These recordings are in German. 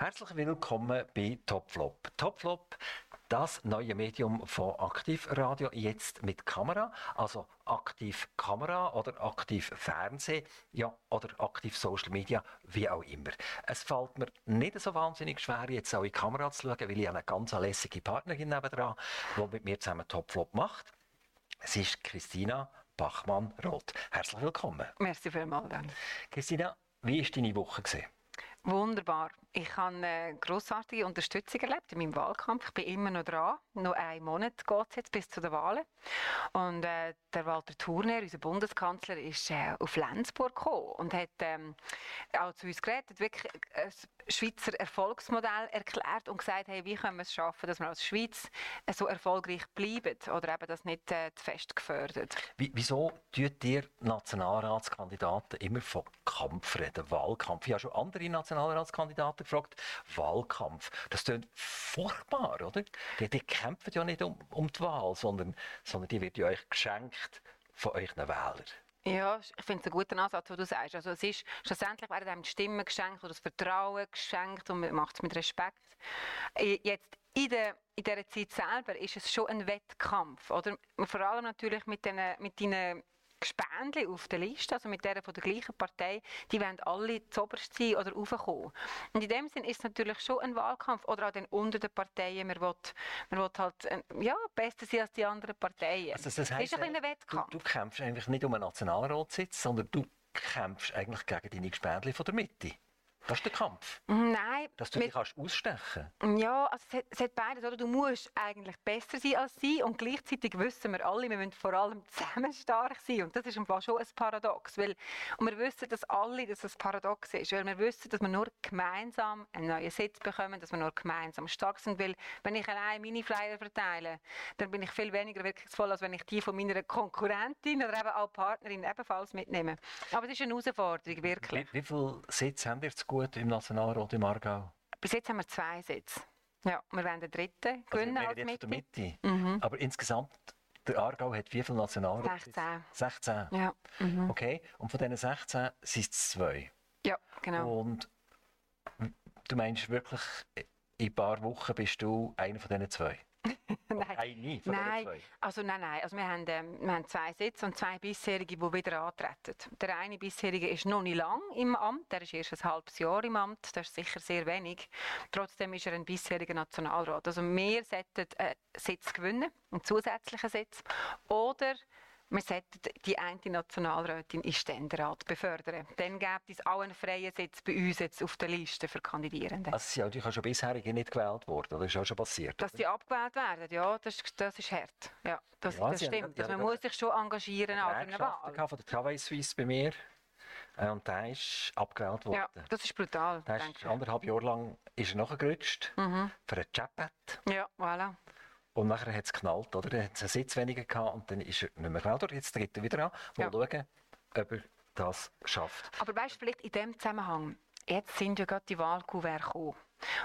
Herzlich willkommen bei Topflop. Topflop, das neue Medium von Aktivradio, jetzt mit Kamera, also aktiv Kamera oder aktiv Fernsehen, ja, oder aktiv Social Media, wie auch immer. Es fällt mir nicht so wahnsinnig schwer, jetzt auch in die Kamera zu schauen, weil ich eine ganz lässige Partnerin nebendran, die mit mir zusammen Topflop macht. Es ist Christina Bachmann-Roth. Herzlich willkommen. Merci vielmals. Christina, wie war deine Woche? Gewesen? Wunderbar. Ich habe eine grossartige Unterstützung erlebt in meinem Wahlkampf. Ich bin immer noch dran. Noch einen Monat geht es jetzt bis zu den Wahlen. Und äh, der Walter Thurner, unser Bundeskanzler, ist äh, auf Lenzburg gekommen und hat ähm, auch zu uns geredet, hat wirklich ein Schweizer Erfolgsmodell erklärt und gesagt, hey, wie können wir es schaffen, dass wir als Schweiz so erfolgreich bleiben oder eben das nicht äh, zu fest gefördert. Wie, wieso tut ihr Nationalratskandidaten immer von Kampf reden, Wahlkampf? Ich habe schon andere Nationalratskandidaten gefragt, Wahlkampf. Das klingt furchtbar, oder? Die, die kämpfen ja nicht um, um die Wahl, sondern, sondern die wird ja euch geschenkt von euren Wählern. Ja, ich finde es einen guten Ansatz, was du sagst. Also es ist, schlussendlich werden einem die Stimmen geschenkt oder das Vertrauen geschenkt und man macht es mit Respekt. Jetzt in der in dieser Zeit selber ist es schon ein Wettkampf, oder? Vor allem natürlich mit, den, mit deinen Gespendli auf der Liste, also mit der von der gleichen Partei, die wollen alle zuoberst sein oder raufkommen. Und in dem Sinn ist es natürlich schon ein Wahlkampf. Oder auch dann unter den Parteien, man will, man will halt äh, ja, besser sein als die anderen Parteien. Also das heisst, ist ein, ein Wettkampf. Du, du kämpfst eigentlich nicht um einen Nationalratssitz, sondern du kämpfst eigentlich gegen deine Gespendli von der Mitte. Das ist der Kampf. Nein. Dass du dich kannst ausstechen Ja, also es hat, es hat beides. Oder? Du musst eigentlich besser sein als sie und gleichzeitig wissen wir alle, wir müssen vor allem zusammen stark sein. Und das ist im Fall schon ein Paradox. Weil, und wir wissen, dass alle, dass ein Paradox ist. Weil wir wissen, dass wir nur gemeinsam einen neuen Sitz bekommen, dass wir nur gemeinsam stark sind. Weil wenn ich allein meine Flyer verteile, dann bin ich viel weniger wirkungsvoll, als wenn ich die von meiner Konkurrentin oder eben auch Partnerin ebenfalls mitnehme. Aber es ist eine Herausforderung, wirklich. Wie, wie viele Sitze haben ihr zu gut im Nationalrat im Aargau? Bis jetzt haben wir zwei Sitze. Ja, wir wollen den dritten also gewinnen also als Mitte. Mitte. Mhm. Aber insgesamt, der Aargau hat wie viele Nationalräte? 16. 16? Ja. Mhm. Okay, und von diesen 16 sind es zwei? Ja, genau. Und du meinst wirklich, in ein paar Wochen bist du einer von diesen zwei? nein, eine von nein. Zwei. Also nein, nein. Also wir, haben, ähm, wir haben zwei Sitze und zwei bisherige, die wieder antreten. Der eine bisherige ist noch nicht lang im Amt. Der ist erst ein halbes Jahr im Amt. Das ist sicher sehr wenig. Trotzdem ist er ein bisheriger Nationalrat. Also wir sollten einen Sitz gewinnen, einen zusätzlichen Sitz. Oder wir sollten die eine Nationalrätin in Ständerat befördern. Dann gibt es auch einen freien Sitz bei uns jetzt auf der Liste für Kandidierende. Also sie sind ja schon bisherige nicht gewählt worden, oder ist auch schon passiert? Dass oder? die abgewählt werden, ja, das, das ist hart. Ja, das, ja, das stimmt. Haben, also man muss sich schon engagieren auch für eine Wahl. von der Travail Suisse bei mir äh, und der ist abgewählt worden. Ja, das ist brutal. Der ist anderthalb Jahre lang ist er nachgerutscht mhm. für ein Chatbett. Ja, voilà. Und nachher hat es geknallt, oder? Dann hat es einen Sitz weniger gehabt und dann ist er nicht mehr gewählt. Jetzt tritt er wieder an. Mal ja. schauen, ob er das schafft. Aber weißt du, vielleicht in dem Zusammenhang, jetzt sind ja gerade die Wahlkuvert gekommen.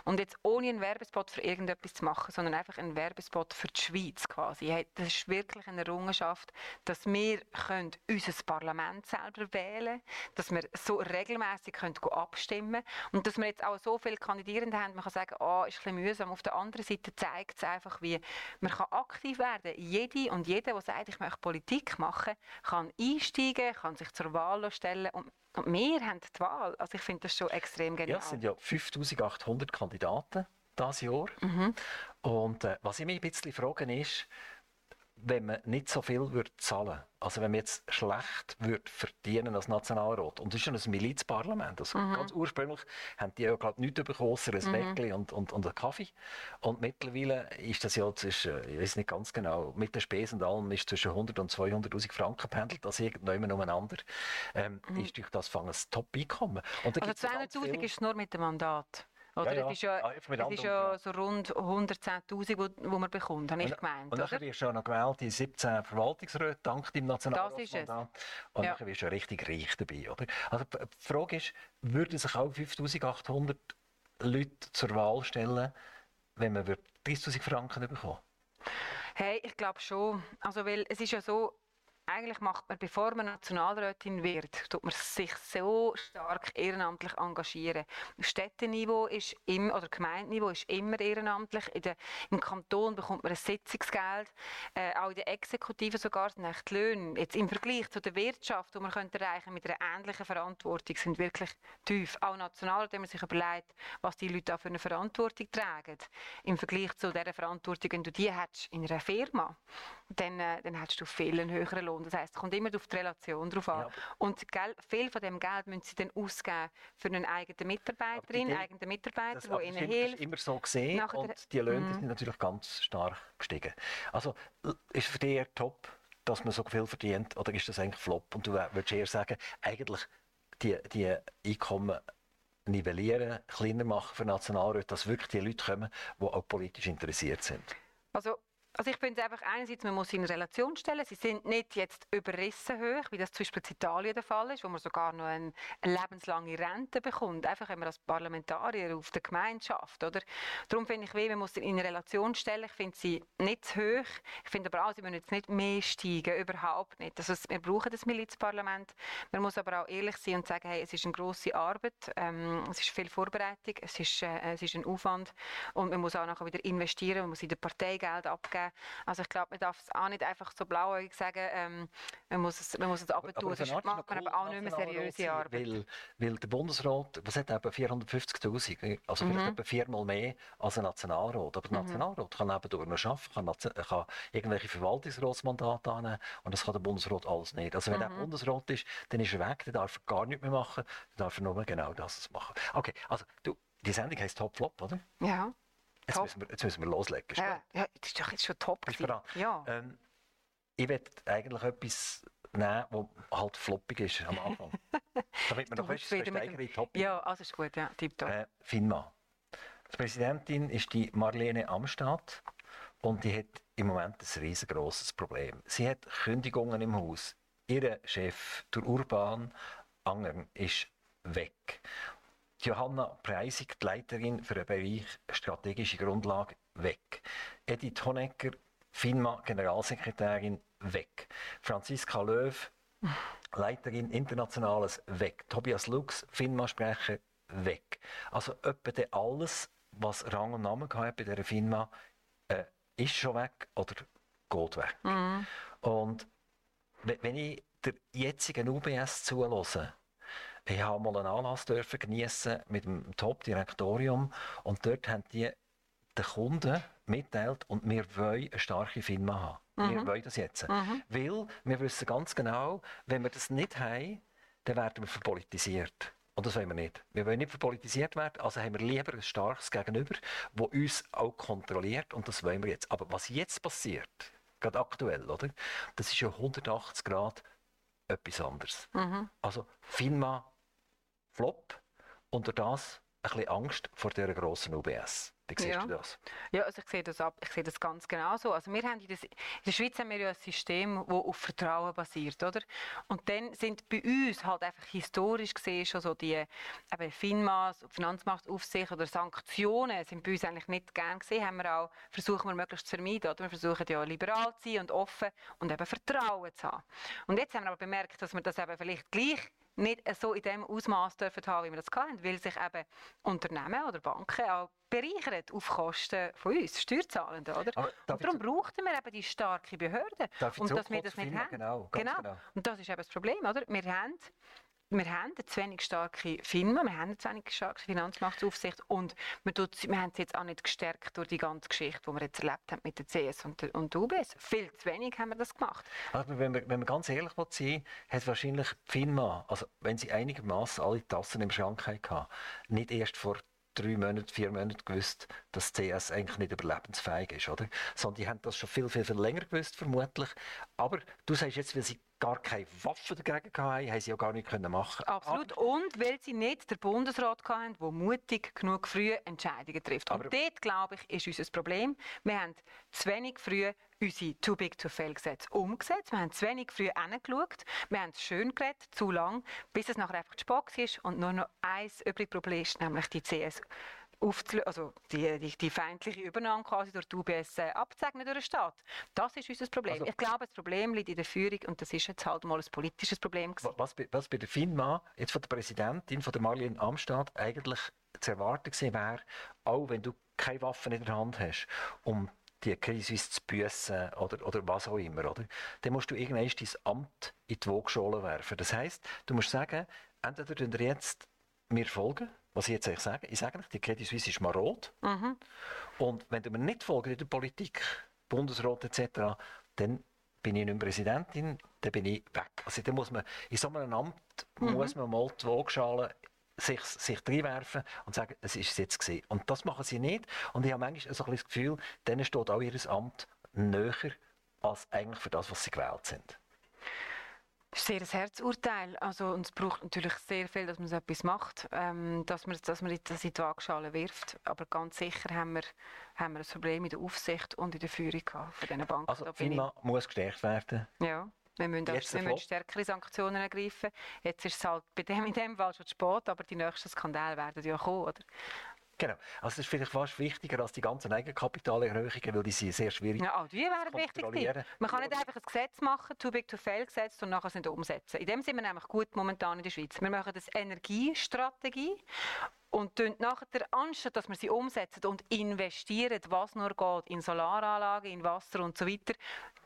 Und jetzt ohne einen Werbespot für irgendetwas zu machen, sondern einfach einen Werbespot für die Schweiz quasi. Das ist wirklich eine Errungenschaft, dass wir können unser Parlament selber wählen dass wir so regelmäßig können abstimmen und dass wir jetzt auch so viele Kandidierende haben, man kann sagen, oh, ist ein bisschen mühsam. Auf der anderen Seite zeigt es einfach, wie man kann aktiv werden Jede und jeder, der sagt, ich möchte Politik machen, kann einsteigen, kann sich zur Wahl stellen und und wir haben die Wahl. Also ich finde das schon extrem genial. Ja, es sind ja 5800 Kandidaten dieses Jahr. Mhm. Und äh, was ich mich ein bisschen frage ist, wenn man nicht so viel würde zahlen also wenn man jetzt schlecht würde verdienen als Nationalrat, und das ist schon ein Milizparlament, also mhm. ganz ursprünglich haben die ja glaube nichts bekommen, außer ein mhm. Weckli und, und, und einen Kaffee. Und mittlerweile ist das ja zwischen, ich weiß nicht ganz genau, mit den Spesen und allem ist zwischen 100 und 200'000 Franken pendelt, also irgendjemand umeinander, ähm, mhm. ist durch das Fang ein Top-Einkommen. Also 200'000 ist nur mit dem Mandat? Oder? Ja, ja. Es ist ja, ah, es ist ja so rund 110'000, wo, wo man bekommt, habe ich gemeint. Und dann wirst du ja noch gewählt in 17 Verwaltungsräten, dank deinem Nationalrat. Das ist es. Und ja. dann wirst du ja richtig reich dabei. Oder? Also die Frage ist, würden sich auch 5800 Leute zur Wahl stellen, wenn man 30'000 Franken bekommen Hey, ich glaube schon. Also, weil es ist ja so, eigentlich macht man, bevor man Nationalrätin wird, tut man sich so stark ehrenamtlich engagieren. Städteniveau ist im, oder Gemeindeniveau ist immer ehrenamtlich. Der, Im Kanton bekommt man ein Sitzungsgeld. Äh, auch in der Exekutive sogar sind echt die Löhne. Jetzt im Vergleich zu der Wirtschaft, die man könnte erreichen mit einer ähnlichen Verantwortung, sind wirklich tief. Auch Nationalrat, wenn man sich überlegt, was die Leute da für eine Verantwortung tragen, im Vergleich zu der Verantwortung, wenn du die hast in einer Firma, dann, äh, dann hast du viel einen höheren Lohn Lohn. Das heißt, es kommt immer auf die Relation drauf an. Ja. Und gell, viel von dem Geld müssen sie dann ausgeben für eine eigene Mitarbeiterin, einen eigenen Mitarbeiter, der ihnen hilft. Das immer so gesehen Nachher und die Löhne mm. sind natürlich ganz stark gestiegen. Also ist für dich top, dass man so viel verdient oder ist das eigentlich flop? Und du würdest eher sagen, eigentlich die, die Einkommen nivellieren, kleiner machen für Nationalräte, dass wirklich die Leute kommen, die auch politisch interessiert sind? Also also ich finde einfach einerseits, man muss sie in Relation stellen. Sie sind nicht jetzt überrissen hoch, wie das zum Beispiel in Italien der Fall ist, wo man sogar noch eine, eine lebenslange Rente bekommt, einfach wenn man als Parlamentarier auf der Gemeinschaft, oder? Darum finde ich, man muss sie in Relation stellen. Ich finde sie nicht zu hoch. Ich finde aber auch, sie müssen jetzt nicht mehr steigen, überhaupt nicht. Also wir brauchen das Milizparlament. Man muss aber auch ehrlich sein und sagen, hey, es ist eine grosse Arbeit, ähm, es ist viel Vorbereitung, es ist, äh, es ist ein Aufwand und man muss auch nachher wieder investieren, man muss in der Partei Geld abgeben geben. Also ich glaube, man darf es auch nicht einfach so blauäugig sagen, ähm, man muss es, man muss es abtun. Sonst macht man aber auch nicht mehr seriöse Arbeit. Weil, weil der Bundesrat, was hat eben 450'000, also vielleicht mhm. etwa viermal mehr als ein Nationalrat. Aber der mhm. Nationalrat kann eben durch noch arbeiten, kann, kann irgendwelche Verwaltungsratsmandate annehmen und das kann der Bundesrat alles nicht. Also wenn mhm. er Bundesrat ist, dann ist er weg, dann darf er gar nichts mehr machen, dann darf er nur genau das machen. Okay, also du, die Sendung heisst Top Flop, oder? Ja. Jetzt müssen, wir, jetzt müssen wir loslegen. Ja, ja, das ist doch jetzt schon top. Ja. Ähm, ich will eigentlich etwas nehmen, das halt floppig ist am Anfang. Damit wir noch in die Topic. Ja, alles ist gut, ja, tipptopp. Äh, FINMA. Die Präsidentin ist die Marlene Amstadt und die hat im Moment ein riesengroßes Problem. Sie hat Kündigungen im Haus. Ihr Chef, der Urban Angern, ist weg. Johanna Preisig, die Leiterin für den Bereich strategische Grundlage, weg. Edith Honecker, FINMA Generalsekretärin, weg. Franziska Löw, Leiterin Internationales, weg. Tobias Lux, FINMA-Sprecher, weg. Also etwa alles, was Rang und Namen hat bei dieser FINMA, äh, ist schon weg oder geht weg. Mhm. Und wenn ich der jetzigen UBS zulasse, ich habe mal einen Anlass dürfen geniessen mit dem Top-Direktorium und dort haben die den Kunden mitteilt und wir wollen eine starke Firma haben. Mhm. Wir wollen das jetzt. Mhm. Weil wir wissen ganz genau, wenn wir das nicht haben, dann werden wir verpolitisiert. Und das wollen wir nicht. Wir wollen nicht verpolitisiert werden, also haben wir lieber ein starkes Gegenüber, das uns auch kontrolliert und das wollen wir jetzt. Aber was jetzt passiert, gerade aktuell, oder? das ist ja 180 Grad etwas anderes. Mhm. Also FINMA Flop und durch das ein bisschen Angst vor dieser grossen UBS. Wie siehst ja. du das? Ja, also ich sehe das, ab, ich sehe das ganz genau so. Also wir haben in, das, in der Schweiz haben wir ja ein System, das auf Vertrauen basiert, oder? Und dann sind bei uns halt einfach historisch gesehen schon so die eben FINMAs, Finanzmarktaufsicht oder Sanktionen sind bei uns eigentlich nicht gern gesehen, haben wir auch, versuchen wir möglichst zu vermeiden, oder? Wir versuchen ja liberal zu sein und offen und eben Vertrauen zu haben. Und jetzt haben wir aber bemerkt, dass wir das eben vielleicht gleich nicht so in dem Ausmaß dürfen haben, wie wir das hatten, weil sich eben Unternehmen oder Banken auch bereichern auf Kosten von uns, Steuerzahlenden, oder? Und darum brauchten wir eben die starke Behörde. und dass wir das nicht haben. Genau, genau. genau. Und das ist eben das Problem, oder? Wir haben wir haben zu wenig starke FINMA, wir haben zu wenig starke Finanzmarktaufsicht und wir, tut, wir haben sie jetzt auch nicht gestärkt durch die ganze Geschichte, die wir jetzt erlebt haben mit der CS und der, und der UBS. Viel zu wenig haben wir das gemacht. Aber wenn wir, wenn wir ganz ehrlich sein hat wahrscheinlich die FINMA, also wenn sie einigermaßen alle Tassen im Schrank hatten, nicht erst vor drei Monate, vier Monate gewusst, dass CS eigentlich nicht überlebensfähig ist, oder? Sondern die haben das schon viel, viel, viel länger gewusst, vermutlich. Aber du sagst jetzt, weil sie gar keine Waffen dagegen hatten, haben sie auch gar nicht machen Absolut. Aber und weil sie nicht den Bundesrat hatten, der mutig genug früh Entscheidungen trifft. Aber und dort, glaube ich, ist unser Problem. Wir haben zu wenig früh unsere Too Big to Fail Gesetze umgesetzt. Wir haben zu wenig früh hingeschaut. Wir haben es schön geredet, zu lang, bis es nachher einfach Box ist und nur noch eins übrig geblieben ist, nämlich die CS. aufzulösen, also die, die, die, feindliche Übernahme quasi durch die UBS äh, abzusegnen durch den Staat. Das ist unser Problem. Also, ich glaube, das Problem liegt in der Führung und das ist jetzt halt mal ein politisches Problem gewesen. Was, was bei der FINMA, jetzt von der Präsidentin, von der Marlene Amstadt, eigentlich zu erwarten gewesen wäre, auch wenn du keine Waffen in der Hand hast, um die Krise zu büssen oder, oder was auch immer, oder? Dann musst du irgendwann dein Amt in die Waagschale werfen. Das heisst, du musst sagen, entweder tun jetzt mir folgen, was ich jetzt eigentlich sage. Ich sage nicht, die Credit Suisse ist marot. Mhm. Und wenn du mir nicht folgen in der Politik, Bundesrat etc., dann bin ich nicht mehr Präsidentin, dann bin ich weg. Also dann muss man, in so einem Amt mhm. muss man mal die Waagschale sich, sich reinwerfen und sagen, es ist es jetzt gewesen. Und das machen sie nicht. Und ich habe manchmal so ein das Gefühl, denen steht auch ihr Amt näher als eigentlich für das, was sie gewählt sind. Das ist sehr ein Herzurteil. Also, und es braucht natürlich sehr viel, dass man so etwas macht, ähm, dass man, dass man das in die Waagschale wirft. Aber ganz sicher haben wir, haben wir ein Problem in der Aufsicht und in der Führung von diesen Banken. Also, FINMA muss gestärkt werden. Ja. Wir müssen, auch, wir müssen stärkere Sanktionen ergreifen. Jetzt ist es halt bei dem, in dem Fall schon zu spät, aber die nächsten Skandale werden ja kommen. Oder? Genau. Also das ist vielleicht fast wichtiger als die ganzen Eigenkapitalerhöhungen, weil die sind sehr schwierig ja, auch die wären wichtig. Man kann nicht einfach ein Gesetz machen, too big to fail Gesetz und nachher es nicht umsetzen. In dem sind wir nämlich gut momentan in der Schweiz. Wir machen das Energiestrategie und nachher, anstatt dass wir sie umsetzen und investieren, was nur geht, in Solaranlagen, in Wasser und so weiter,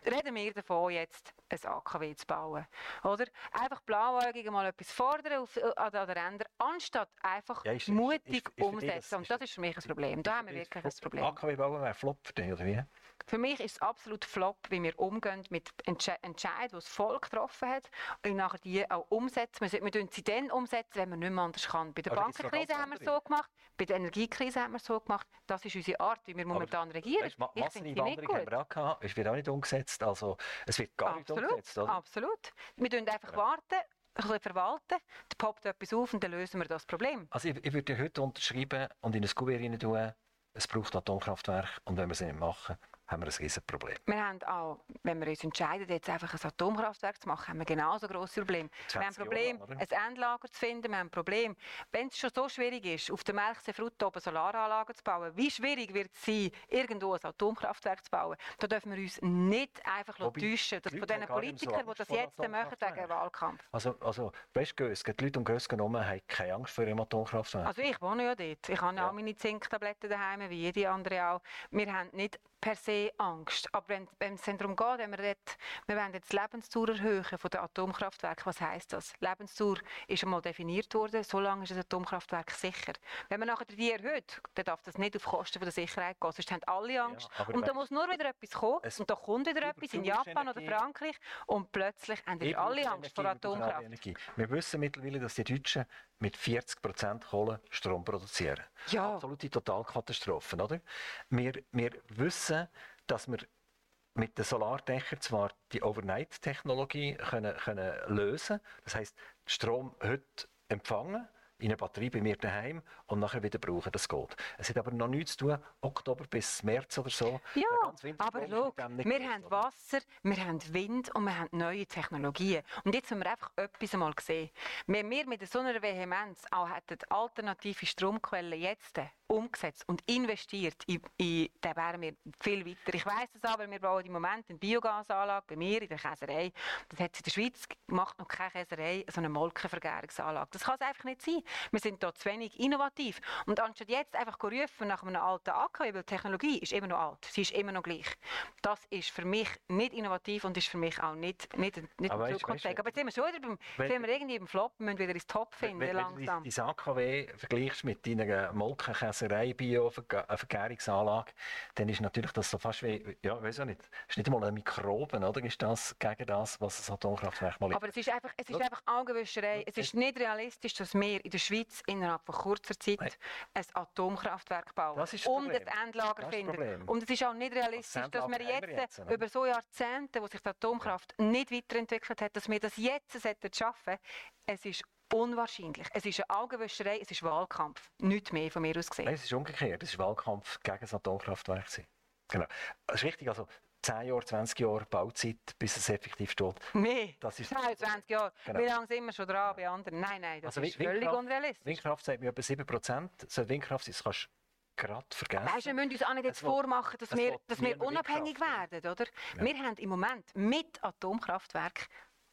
reden wir davon, jetzt ein AKW zu bauen. Oder? Einfach blauäugig mal etwas fordern auf, an der Ränder, anstatt einfach ja, ist, mutig ist, ist, umsetzen. und das ist für mich ein Problem. Da haben wir wirklich ein Problem. AKW bauen wäre Flop oder wie? Für mich ist es absolut flop, wie wir umgehen mit Entscheidungen, die das Volk getroffen hat und nachher die auch umsetzen. Wir, wir sie dann umsetzen, wenn man nicht mehr anders kann. Bei der Aber Bankenkrise haben wir es so gemacht, bei der Energiekrise haben wir es so gemacht. Das ist unsere Art, wie wir momentan Aber, regieren. Weißt, gut. haben wir auch gehabt, es wird auch nicht umgesetzt. Also, es wird gar absolut, nicht umgesetzt, oder? Absolut. Wir warten einfach ja. warten ein bisschen verwalten, dann poppt etwas auf und dann lösen wir das Problem. Also ich, ich würde heute unterschreiben und in ein Kuvert tun, es braucht Atomkraftwerke und wenn wir sie nicht machen, haben wir ein riesiges Problem. Wir haben auch, wenn wir uns entscheiden, jetzt einfach ein Atomkraftwerk zu machen, haben wir genauso große Probleme. Wir haben ein Problem, lang, ein Endlager zu finden. Wir haben ein Problem, wenn es schon so schwierig ist, auf der Melchsee-Frucht oben Solaranlagen zu bauen, wie schwierig wird es sein, irgendwo ein Atomkraftwerk zu bauen? Da dürfen wir uns nicht einfach Wobei, täuschen dass von diesen Politikern, die das jetzt machen wegen Wahlkampf. Also, also weißt du, gibt Leute um Gös genommen, haben keine Angst vor einem Atomkraftwerk. Also ich wohne ja dort. Ich habe ja. auch meine Zinktabletten daheim, wie jede andere auch. Wir haben nicht per se Angst. Aber wenn, wenn es darum geht, wenn wir, dort, wir wollen jetzt die Lebensdauer erhöhen von den Atomkraftwerken, was heisst das? Lebensdauer ist einmal definiert worden, so lange ist ein Atomkraftwerk sicher. Wenn man nachher die erhöht, dann darf das nicht auf Kosten der Sicherheit gehen, sonst haben alle Angst. Ja, und da muss nur wieder etwas kommen, und da kommt wieder etwas in Japan oder Frankreich, und plötzlich haben die alle Angst vor Atomkraft. Wir wissen mittlerweile, dass die Deutschen mit 40% Kohle Strom produzieren. Ja. Absolute Totalkatastrophe, oder? Wir, wir wissen, dass wir mit den Solardächern zwar die Overnight-Technologie können, können lösen können. Das heißt, Strom heute empfangen, in eine Batterie bei mir daheim und nachher wieder brauchen. Das geht. Es hat aber noch nichts zu tun, Oktober bis März oder so. Ja, aber schau, wir haben Wasser, wir haben Wind und wir haben neue Technologien. Und jetzt haben wir einfach etwas einmal gesehen. Wenn wir mit so einer Vehemenz auch hätten alternative Stromquellen jetzt umgesetzt und investiert, in, in, dann wären wir viel weiter. Ich weiss es aber, wir bauen im Moment eine Biogasanlage bei mir in der Käserei. Das hat in der Schweiz macht noch keine Käserei, so eine Molkenvergärungsanlage. Das kann es einfach nicht sein. Wir sind da zu wenig innovativ. Und anstatt jetzt einfach zu rufen nach einem alten AKW, weil die Technologie ist immer noch alt, sie ist immer noch gleich. Das ist für mich nicht innovativ und ist für mich auch nicht, nicht, nicht aber zukunftsfähig. Aber jetzt sind wir schon wieder beim, wenn, sind wir irgendwie im Flop, wir müssen wieder ins Top finden wenn, langsam. Wenn du dein AKW vergleichst mit deiner Molkenkäserei, Bio-Vergärungsanlage, dann ist natürlich das so fast wie, ja, weiß ich nicht, ist nicht einmal eine Mikroben, oder? Ist das gegen das, was das Atomkraftwerk mal ist? Aber es ist einfach, es ist einfach Augenwischerei. Es ist nicht realistisch, dass wir in der Schweiz innerhalb von kurzer Zeit Nein. ein Atomkraftwerk bauen das ist und ein Endlager das finden. Und es ist auch nicht realistisch, dass wir jetzt, jetzt über so Jahrzehnte, wo sich die Atomkraft nicht weiterentwickelt hat, dass wir das jetzt schaffen Es ist unwahrscheinlich. Es ist eine Augenwäscherei, es ist Wahlkampf. Nichts mehr von mir aus gesehen. Nein, es ist umgekehrt. Es ist Wahlkampf gegen das Atomkraftwerk. Genau. Das ist richtig. Also, 10 Jahre, 20 Jahre Bauzeit, bis es effektiv steht. Mehr? Das ist 10, 20 Jahre. Genau. Wie lange sind wir schon dran bei anderen? Nein, nein, das also ist völlig unrealistisch. Windkraft sagt mir etwa 7 Prozent. So Windkraft ist, kannst gerade vergessen. Weißt, wir müssen uns auch nicht jetzt Es will- vormachen, dass es wir, dass wir unabhängig Windkraft, werden, oder? Wir haben im Moment mit Atomkraftwerk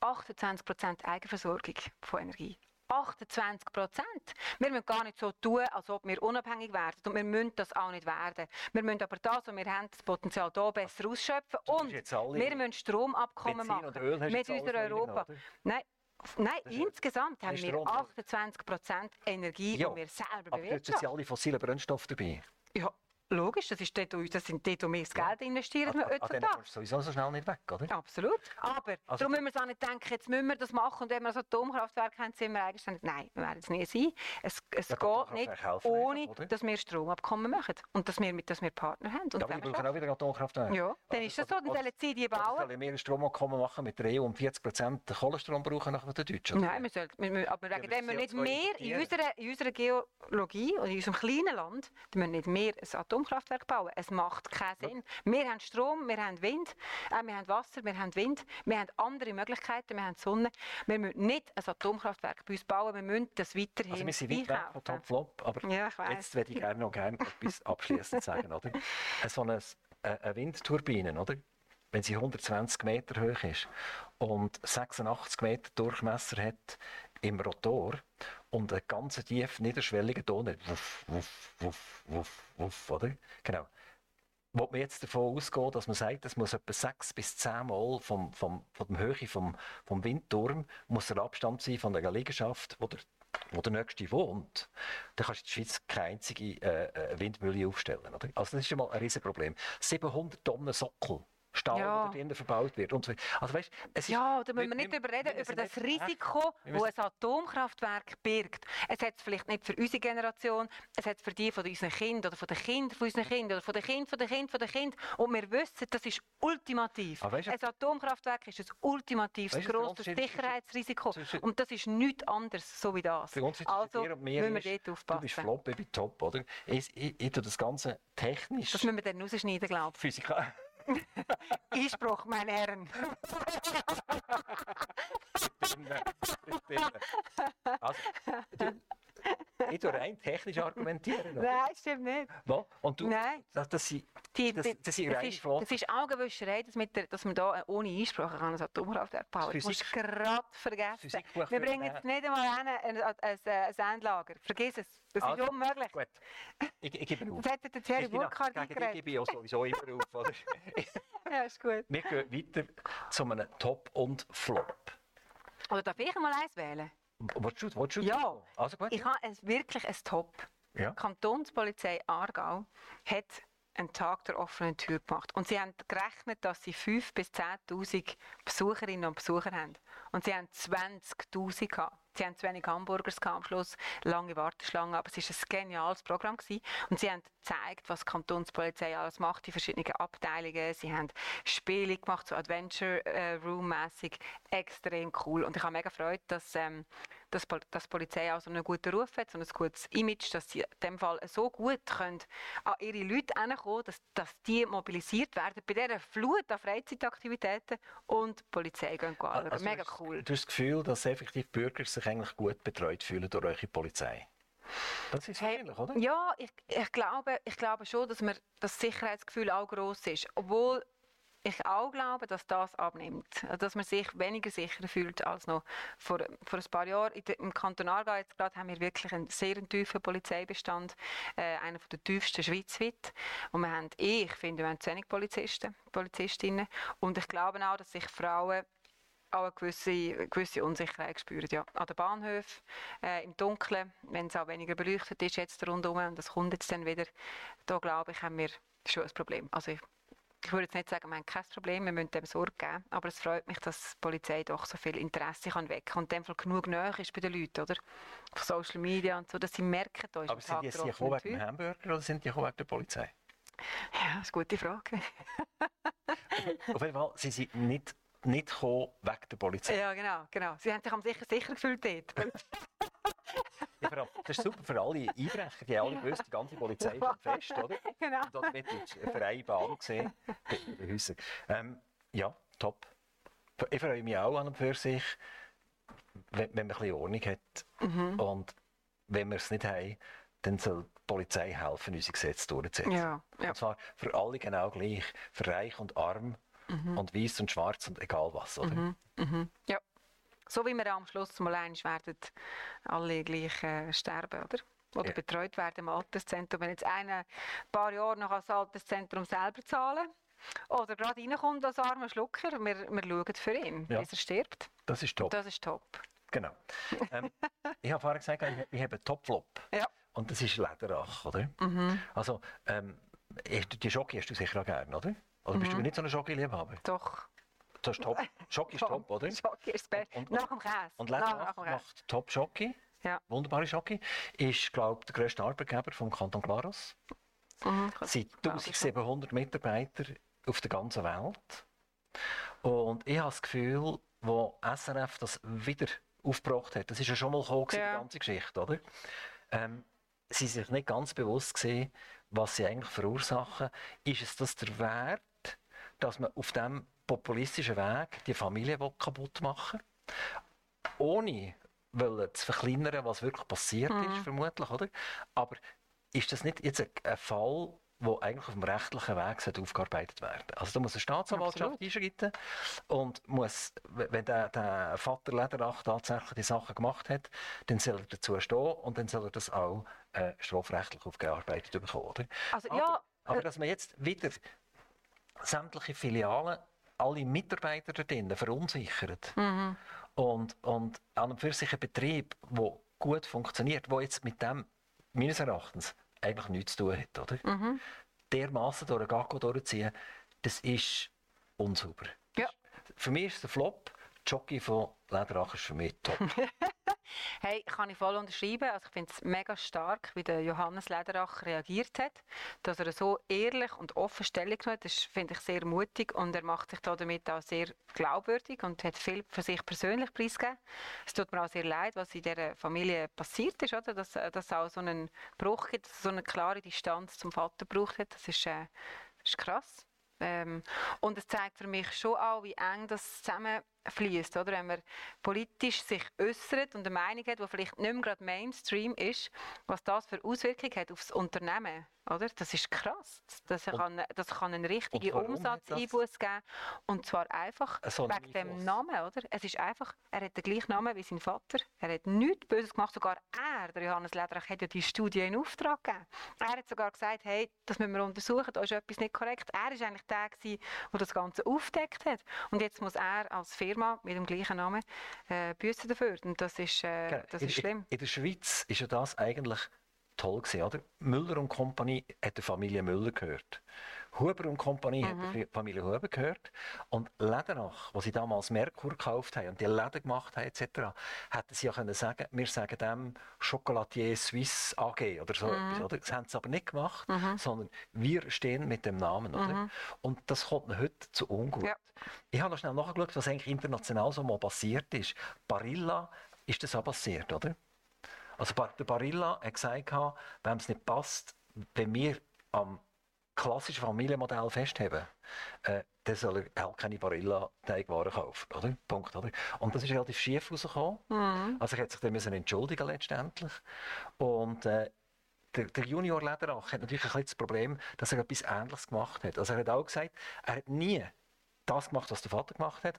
28% Eigenversorgung von Energie. 28 Prozent. Wir müssen gar nicht so tun, als ob wir unabhängig werden. Und wir müssen das auch nicht werden. Wir müssen aber das, was wir haben, das Potenzial hier besser ausschöpfen. Und wir müssen Stromabkommen Benzin machen. mit unserer Europa. Nein, insgesamt haben wir Strom. 28 Prozent Energie, Ja, die wir selber Aber dort sind bewirtschaften. alle fossilen Brennstoffe dabei. Ja, logisch, das, ist dort, das sind dort, wo wir das Geld investieren An, an, an denen kommst du sowieso so schnell nicht weg, oder? Absolut. Aber Also- darum müssen wir es auch nicht denken, jetzt müssen wir das machen und wenn wir ein Atomkraftwerk haben, sind wir eigenständig. Nein, wir werden es nie sein. Es, es Ja, geht Atomkraftwerke nicht, ohne oder? dass wir Stromabkommen machen und dass wir, mit, dass wir Partner haben. Und Ja, aber wir brauchen auch wieder Atomkraftwerke. ja, dann Oder- ist das so, dann sollen sie die bauen. sollen wir ein Stromabkommen machen mit der EU und 40% Kohlenstrom brauchen nach den Deutschen? Nein, wir sollten, wir, aber wegen wir dem wir nicht CO2 mehr in unserer, in unserer Geologie und in unserem kleinen Land, wir müssen nicht mehr ein Atomkraftwerk bauen. Es macht keinen Sinn. Wir haben Strom, wir haben Wind, äh, wir haben Wasser, wir haben Wind, wir haben andere Möglichkeiten, wir haben Sonne. Wir müssen nicht ein Atomkraftwerk bei uns bauen, wir müssen das weiterhin Also wir sind weit weg von einkaufen. Top Flop, aber Ja, jetzt würde ich gerne noch gerne etwas abschließend sagen, oder? So eine, äh, eine Windturbine, oder? Wenn sie 120 Meter hoch ist und 86 Meter Durchmesser hat im Rotor und einen ganz tief niederschwelligen Ton, wuff, wuff, wuff, wuff, wuff, oder? Genau. Wo man jetzt davon ausgehen, dass man sagt, es muss etwa sechs bis zehn Mal vom, vom, von der Höhe vom, vom Windturm muss der Abstand sein von der Liegenschaft, wo der, wo der Nächste wohnt. Dann kannst du in der Schweiz keine einzige äh, äh, Windmühle aufstellen. Oder? Also das ist schon mal ein Riesenproblem. 700 Tonnen Sockel. Stahl, Ja. der drinnen verbaut wird. Und so. Also, weißt, es Ja, da müssen wir nicht darüber reden, über das Risiko, das ein Atomkraftwerk birgt. Es hat es vielleicht nicht für unsere Generation, es hat es für die von unseren Kindern oder von den Kindern von unseren Kindern oder von den Kindern von den Kindern von den Kindern. Und wir wissen, das ist ultimativ. Du- ein Atomkraftwerk ist ein ultimatives, grosses Sicherheitsrisiko. Und das ist nichts anderes, so wie das. Also müssen wir dort du bist aufpassen. flop, ich bin top, oder? Ich, ich, ich tue das Ganze technisch, Das müssen wir dann rausschneiden, glaube ich. Einspruch, meine Herren. also, ich tue rein technisch argumentieren. oder? Nein, stimmt nicht. Wo? Und du, Nein. Das, das sind, Die, das, das sind das, ist, das ist Augenwischerei, dass, mit der, dass man da äh, ohne Einsprache kann ein Atomkraftwerk bauen kann. Das musst du gerade vergessen. Wir bringen jetzt nicht einmal hin, ein, ein, ein, ein Endlager. Vergiss es. Das Also, ist unmöglich. Gut, ich, ich gebe auf. Das hätte der Thierry Burkhardt dich eingeredet. gebe ich auch sowieso immer auf. Oder? Ja, ist gut. Wir gehen weiter zu einem Top und Flop. Oder darf ich mal eins wählen? Willst du, willst du Ja. Also gut. Ich habe wirklich ein Top. Ja. Die Kantonspolizei Aargau hat einen Tag der offenen Tür gemacht. Und sie haben gerechnet, dass sie 5.000 bis 10.000 Besucherinnen und Besucher haben. Und sie haben 20.000 gehabt. Sie haben zu wenig Hamburgers am Schluss, lange Warteschlangen, aber es war ein geniales Programm. Gewesen. Und sie haben gezeigt, was die Kantonspolizei alles macht, die verschiedenen Abteilungen. Sie haben Spiele gemacht, so Adventure äh, Room-mässig. Extrem cool. Und ich habe mega Freude, dass, ähm, dass, dass die Polizei auch so einen guten Ruf hat, so ein gutes Image, dass sie in dem Fall so gut können an ihre Leute herankommen, dass, dass die mobilisiert werden bei dieser Flut an Freizeitaktivitäten und die Polizei gehen anschauen. Also, Mega du hast- cool. Du hast das Gefühl, dass effektiv Bürger sich eigentlich gut betreut fühlen durch eure Polizei. Das ist wahrscheinlich, oder? Ja, ich, ich, glaube, ich glaube schon, dass mir das Sicherheitsgefühl auch gross ist. Obwohl ich auch glaube, dass das abnimmt. Also, Dass man sich weniger sicher fühlt als noch vor, vor ein paar Jahren. Im Kanton Aargau jetzt gerade haben wir wirklich einen sehr tiefen Polizeibestand. Äh, einer der tiefsten schweizweit. Und wir haben, ich finde, wir haben zu wenig Polizisten, Polizistinnen. Und ich glaube auch, dass sich Frauen auch eine gewisse, gewisse Unsicherheit spüren. Ja. An den Bahnhöfen, äh, im Dunkeln, wenn es auch weniger beleuchtet ist jetzt rundherum, und das kommt jetzt dann wieder, da glaube ich, haben wir schon ein Problem. Also ich, ich würde jetzt nicht sagen, wir haben kein Problem, wir müssen dem Sorge geben, aber es freut mich, dass die Polizei doch so viel Interesse kann wecken und in dem Fall genug näher ist bei den Leuten, oder? Auf Social Media und so, dass sie merken, da ist Aber sind die jetzt hier wegen dem Hamburger oder sind die gekommen wegen der Polizei? Ja, das ist eine gute Frage. Auf jeden Fall, sie sind nicht, nicht gekommen wegen der Polizei. ja, genau, genau. Sie haben sich am sicher sicher gefühlt dort. Das ist super für alle Einbrecher, die alle gewusst, die ganze Polizei fest, oder? genau. Und dort wird eine freie Bahn gesehen. Ähm, ja, top. Ich freue mich auch an und für sich, wenn, wenn man ein bisschen Ordnung hat. Mhm. Und wenn wir es nicht haben, dann soll Polizei helfen, unsere Gesetze durchzusetzen. Ja, ja. Und zwar für alle genau gleich, für reich und arm und weiß und schwarz und egal was, oder? ja. So wie wir am Schluss mal eins werden alle gleich äh, sterben, oder? Oder Ja. betreut werden im Alterszentrum. Wenn jetzt einer ein paar Jahre noch als Alterszentrum selber zahlen oder gerade reinkommt als armer Schlucker, wir, wir schauen für ihn, Ja. bis er stirbt. Das ist top. Das ist top. Genau. Ähm, ich habe vorhin gesagt, ich, ich habe einen Topflop. Ja. Und das ist Lederach, oder? Also, ähm, die Schoki hast du sicher auch gerne, oder? Oder bist du nicht so ein Schoki-Liebhaber? Doch. Das ist top. Schoki ist top, oder? Schoki ist das Beste. Und- nach dem Käse. Und nach, Lederach nach Käse. macht top Schoki. Ja. Wunderbare Schoki. Ist, glaube ich, der grösste Arbeitgeber vom Kanton Glarus. Mhm. ich 1700 Mitarbeiter auf der ganzen Welt. Und ich habe das Gefühl, wo SRF das wieder aufgebracht hat, das ist ja schon mal gekommen, Ja. die ganze Geschichte, oder? Ähm, sie sind sich nicht ganz bewusst gesehen, was sie eigentlich verursachen. Ist es das der Wert, dass man auf dem populistischen Weg die Familie kaputt machen will? Ohne wollen zu verkleinern, was wirklich passiert ist, vermutlich, oder? Aber ist das nicht jetzt ein, Fall, der eigentlich auf dem rechtlichen Weg aufgearbeitet werden Also da muss eine Staatsanwaltschaft Absolut. einschreiten und muss, wenn der, der Vater Lederach tatsächlich die Sachen gemacht hat, dann soll er dazu stehen und dann soll er das auch äh, strafrechtlich aufgearbeitet bekommen. Oder? Also, aber, ja, aber dass man jetzt wieder sämtliche Filialen, alle Mitarbeiter da drinnen verunsichert Mhm. und, und an und für sich ein Betrieb, der gut funktioniert, der jetzt mit dem meines Erachtens eigentlich nichts zu tun hat, oder? Mhm. Dermassen durch den Gacko durchziehen, das ist unsauber. Ja. Für mich ist ein Flop. Jockey von Lederach ist für mich top. Hey, kann ich voll unterschreiben. Also ich finde es mega stark, wie der Johannes Lederach reagiert hat. Dass er so ehrlich und offen Stellung genommen hat, das finde ich sehr mutig und er macht sich da damit auch sehr glaubwürdig und hat viel für sich persönlich preisgegeben. Es tut mir auch sehr leid, was in dieser Familie passiert ist, oder? Dass dass es auch so einen Bruch gibt, dass so eine klare Distanz zum Vater gebraucht hat. Das ist, äh, das ist krass. Ähm, und es zeigt für mich schon auch, wie eng das zusammenfließt, oder? Wenn man politisch sich äußert und eine Meinung hat, die vielleicht nicht mehr gerade Mainstream ist, was das für Auswirkungen hat aufs Unternehmen, oder? Das ist krass. Das kann, das kann einen richtigen Umsatzeinbuß geben. Und zwar einfach So einen wegen dem? Namen, oder? Es ist einfach, er hat den gleichen Namen wie sein Vater. Er hat nichts Böses gemacht. Sogar er, der Johannes Lederach, hat ja die Studie in Auftrag gegeben. Er hat sogar gesagt, hey, das müssen wir untersuchen, da ist etwas nicht korrekt. Er ist eigentlich der, der das Ganze aufdeckt hat. Und jetzt muss er als Firma mit dem gleichen Namen äh, büßen dafür. Und das ist, äh, Genau. das in, ist schlimm. In, in der Schweiz ist ja das eigentlich toll gewesen, oder? Müller und Kompanie hat der Familie Müller gehört. Huber und Kompanie hat Mhm. der Familie Huber gehört. Und Lederach, wo sie damals Merkur gekauft haben und die Läden gemacht haben, etc., hätten sie ja können sagen, wir sagen dem Chocolatier Suisse AG oder so Mhm. etwas, oder? Das haben sie aber nicht gemacht, sondern wir stehen mit dem Namen, oder? Und das kommt heute zu ungut. Mhm. Ja. Ich habe noch schnell nachgeschaut, was eigentlich international so mal passiert ist. Barilla ist das auch passiert, oder? Also der Barilla hat gesagt, wenn es nicht passt, wenn wir am klassischen Familienmodell festheben, äh, dann soll er halt keine Barilla-Teigwaren kaufen, oder? Punkt, oder? Und das ist relativ schief rausgekommen. Also er hat sich dann müssen entschuldigen letztendlich. Und äh, der, der Junior Lederach hat natürlich ein bisschen das Problem, dass er etwas Ähnliches gemacht hat. Also er hat auch gesagt, er hat nie das gemacht, was der Vater gemacht hat.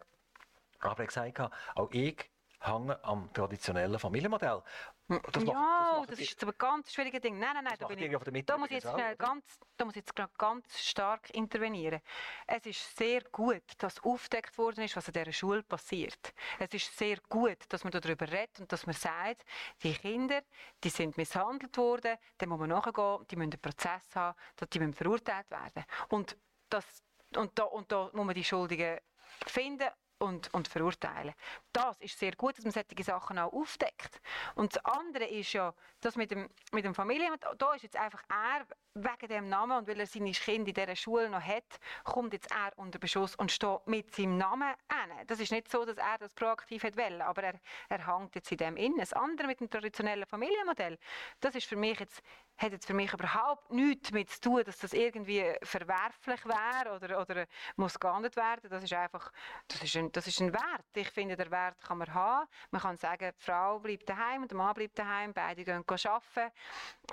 Aber er hat gesagt, auch ich hänge am traditionellen Familienmodell. Das macht- ja, macht das, die- ist jetzt aber ein ganz schwieriges Ding. Nein, nein, nein, Das da, ich, da muss ich jetzt schnell ganz, da muss ich jetzt ganz stark intervenieren. Es ist sehr gut, dass aufgedeckt worden ist, was an dieser Schule passiert. Es ist sehr gut, dass man darüber redet und dass man sagt, die Kinder, die sind misshandelt worden, dann muss man nachgehen, die müssen einen Prozess haben, die müssen verurteilt werden. Und, das, und, da, und da muss man die Schuldigen finden und, und verurteilen. Das ist sehr gut, dass man solche Sachen auch aufdeckt. Und das andere ist ja, dass mit dem, mit dem Familien, da ist jetzt einfach er wegen dem Namen und weil er seine Kinder in dieser Schule noch hat, kommt jetzt er unter Beschuss und steht mit seinem Namen an. Das ist nicht so, dass er das proaktiv wollen, aber er, er hängt jetzt in dem innen. Das andere mit dem traditionellen Familienmodell, das ist für mich jetzt hat jetzt für mich überhaupt nichts damit zu tun, dass das irgendwie verwerflich wäre oder, oder muss geahndet werden. Das ist einfach, das ist, ein, das ist ein Wert. Ich finde, der Wert kann man haben. Man kann sagen, die Frau bleibt daheim und der Mann bleibt daheim, beide gehen arbeiten,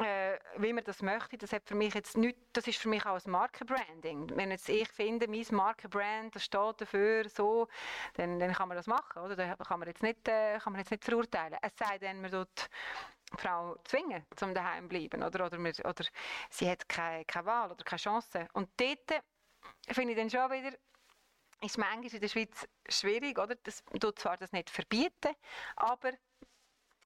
äh, wie man das möchte. Das hat für mich jetzt nicht, das ist für mich auch ein Markenbranding. Wenn jetzt ich finde, mein Markenbrand, das steht dafür so, dann, dann kann man das machen, oder? Da kann man jetzt nicht, äh, kann man jetzt nicht verurteilen. Es sei denn, man tut Frau zwingen, zum daheim zu bleiben. Oder, oder, wir, oder sie hat keine, keine Wahl oder keine Chance. Und dort finde ich dann schon wieder, ist manchmal in der Schweiz schwierig, oder? Das, tut zwar das nicht verbieten, aber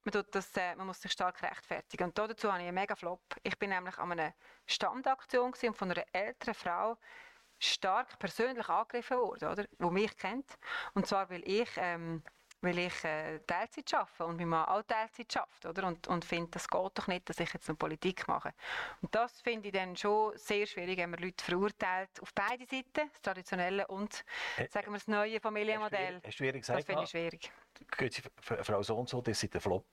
man, tut das, äh, man muss sich stark rechtfertigen. Und dazu habe ich einen mega Flop. Ich bin nämlich an einer Standaktion von einer älteren Frau stark persönlich angegriffen worden, oder? Die mich kennt. Und zwar, weil ich ähm, weil ich äh, Teilzeit arbeite und mein Mann auch Teilzeit schafft, oder? Und, und finde, das geht doch nicht, dass ich jetzt eine Politik mache. Und das finde ich dann schon sehr schwierig, wenn man Leute verurteilt, auf beide Seiten, das traditionelle und, sagen wir, das neue Familienmodell. Du schwierig gesagt? Das finde ich schwierig. Sie, Frau so und so, das ist ein Flop?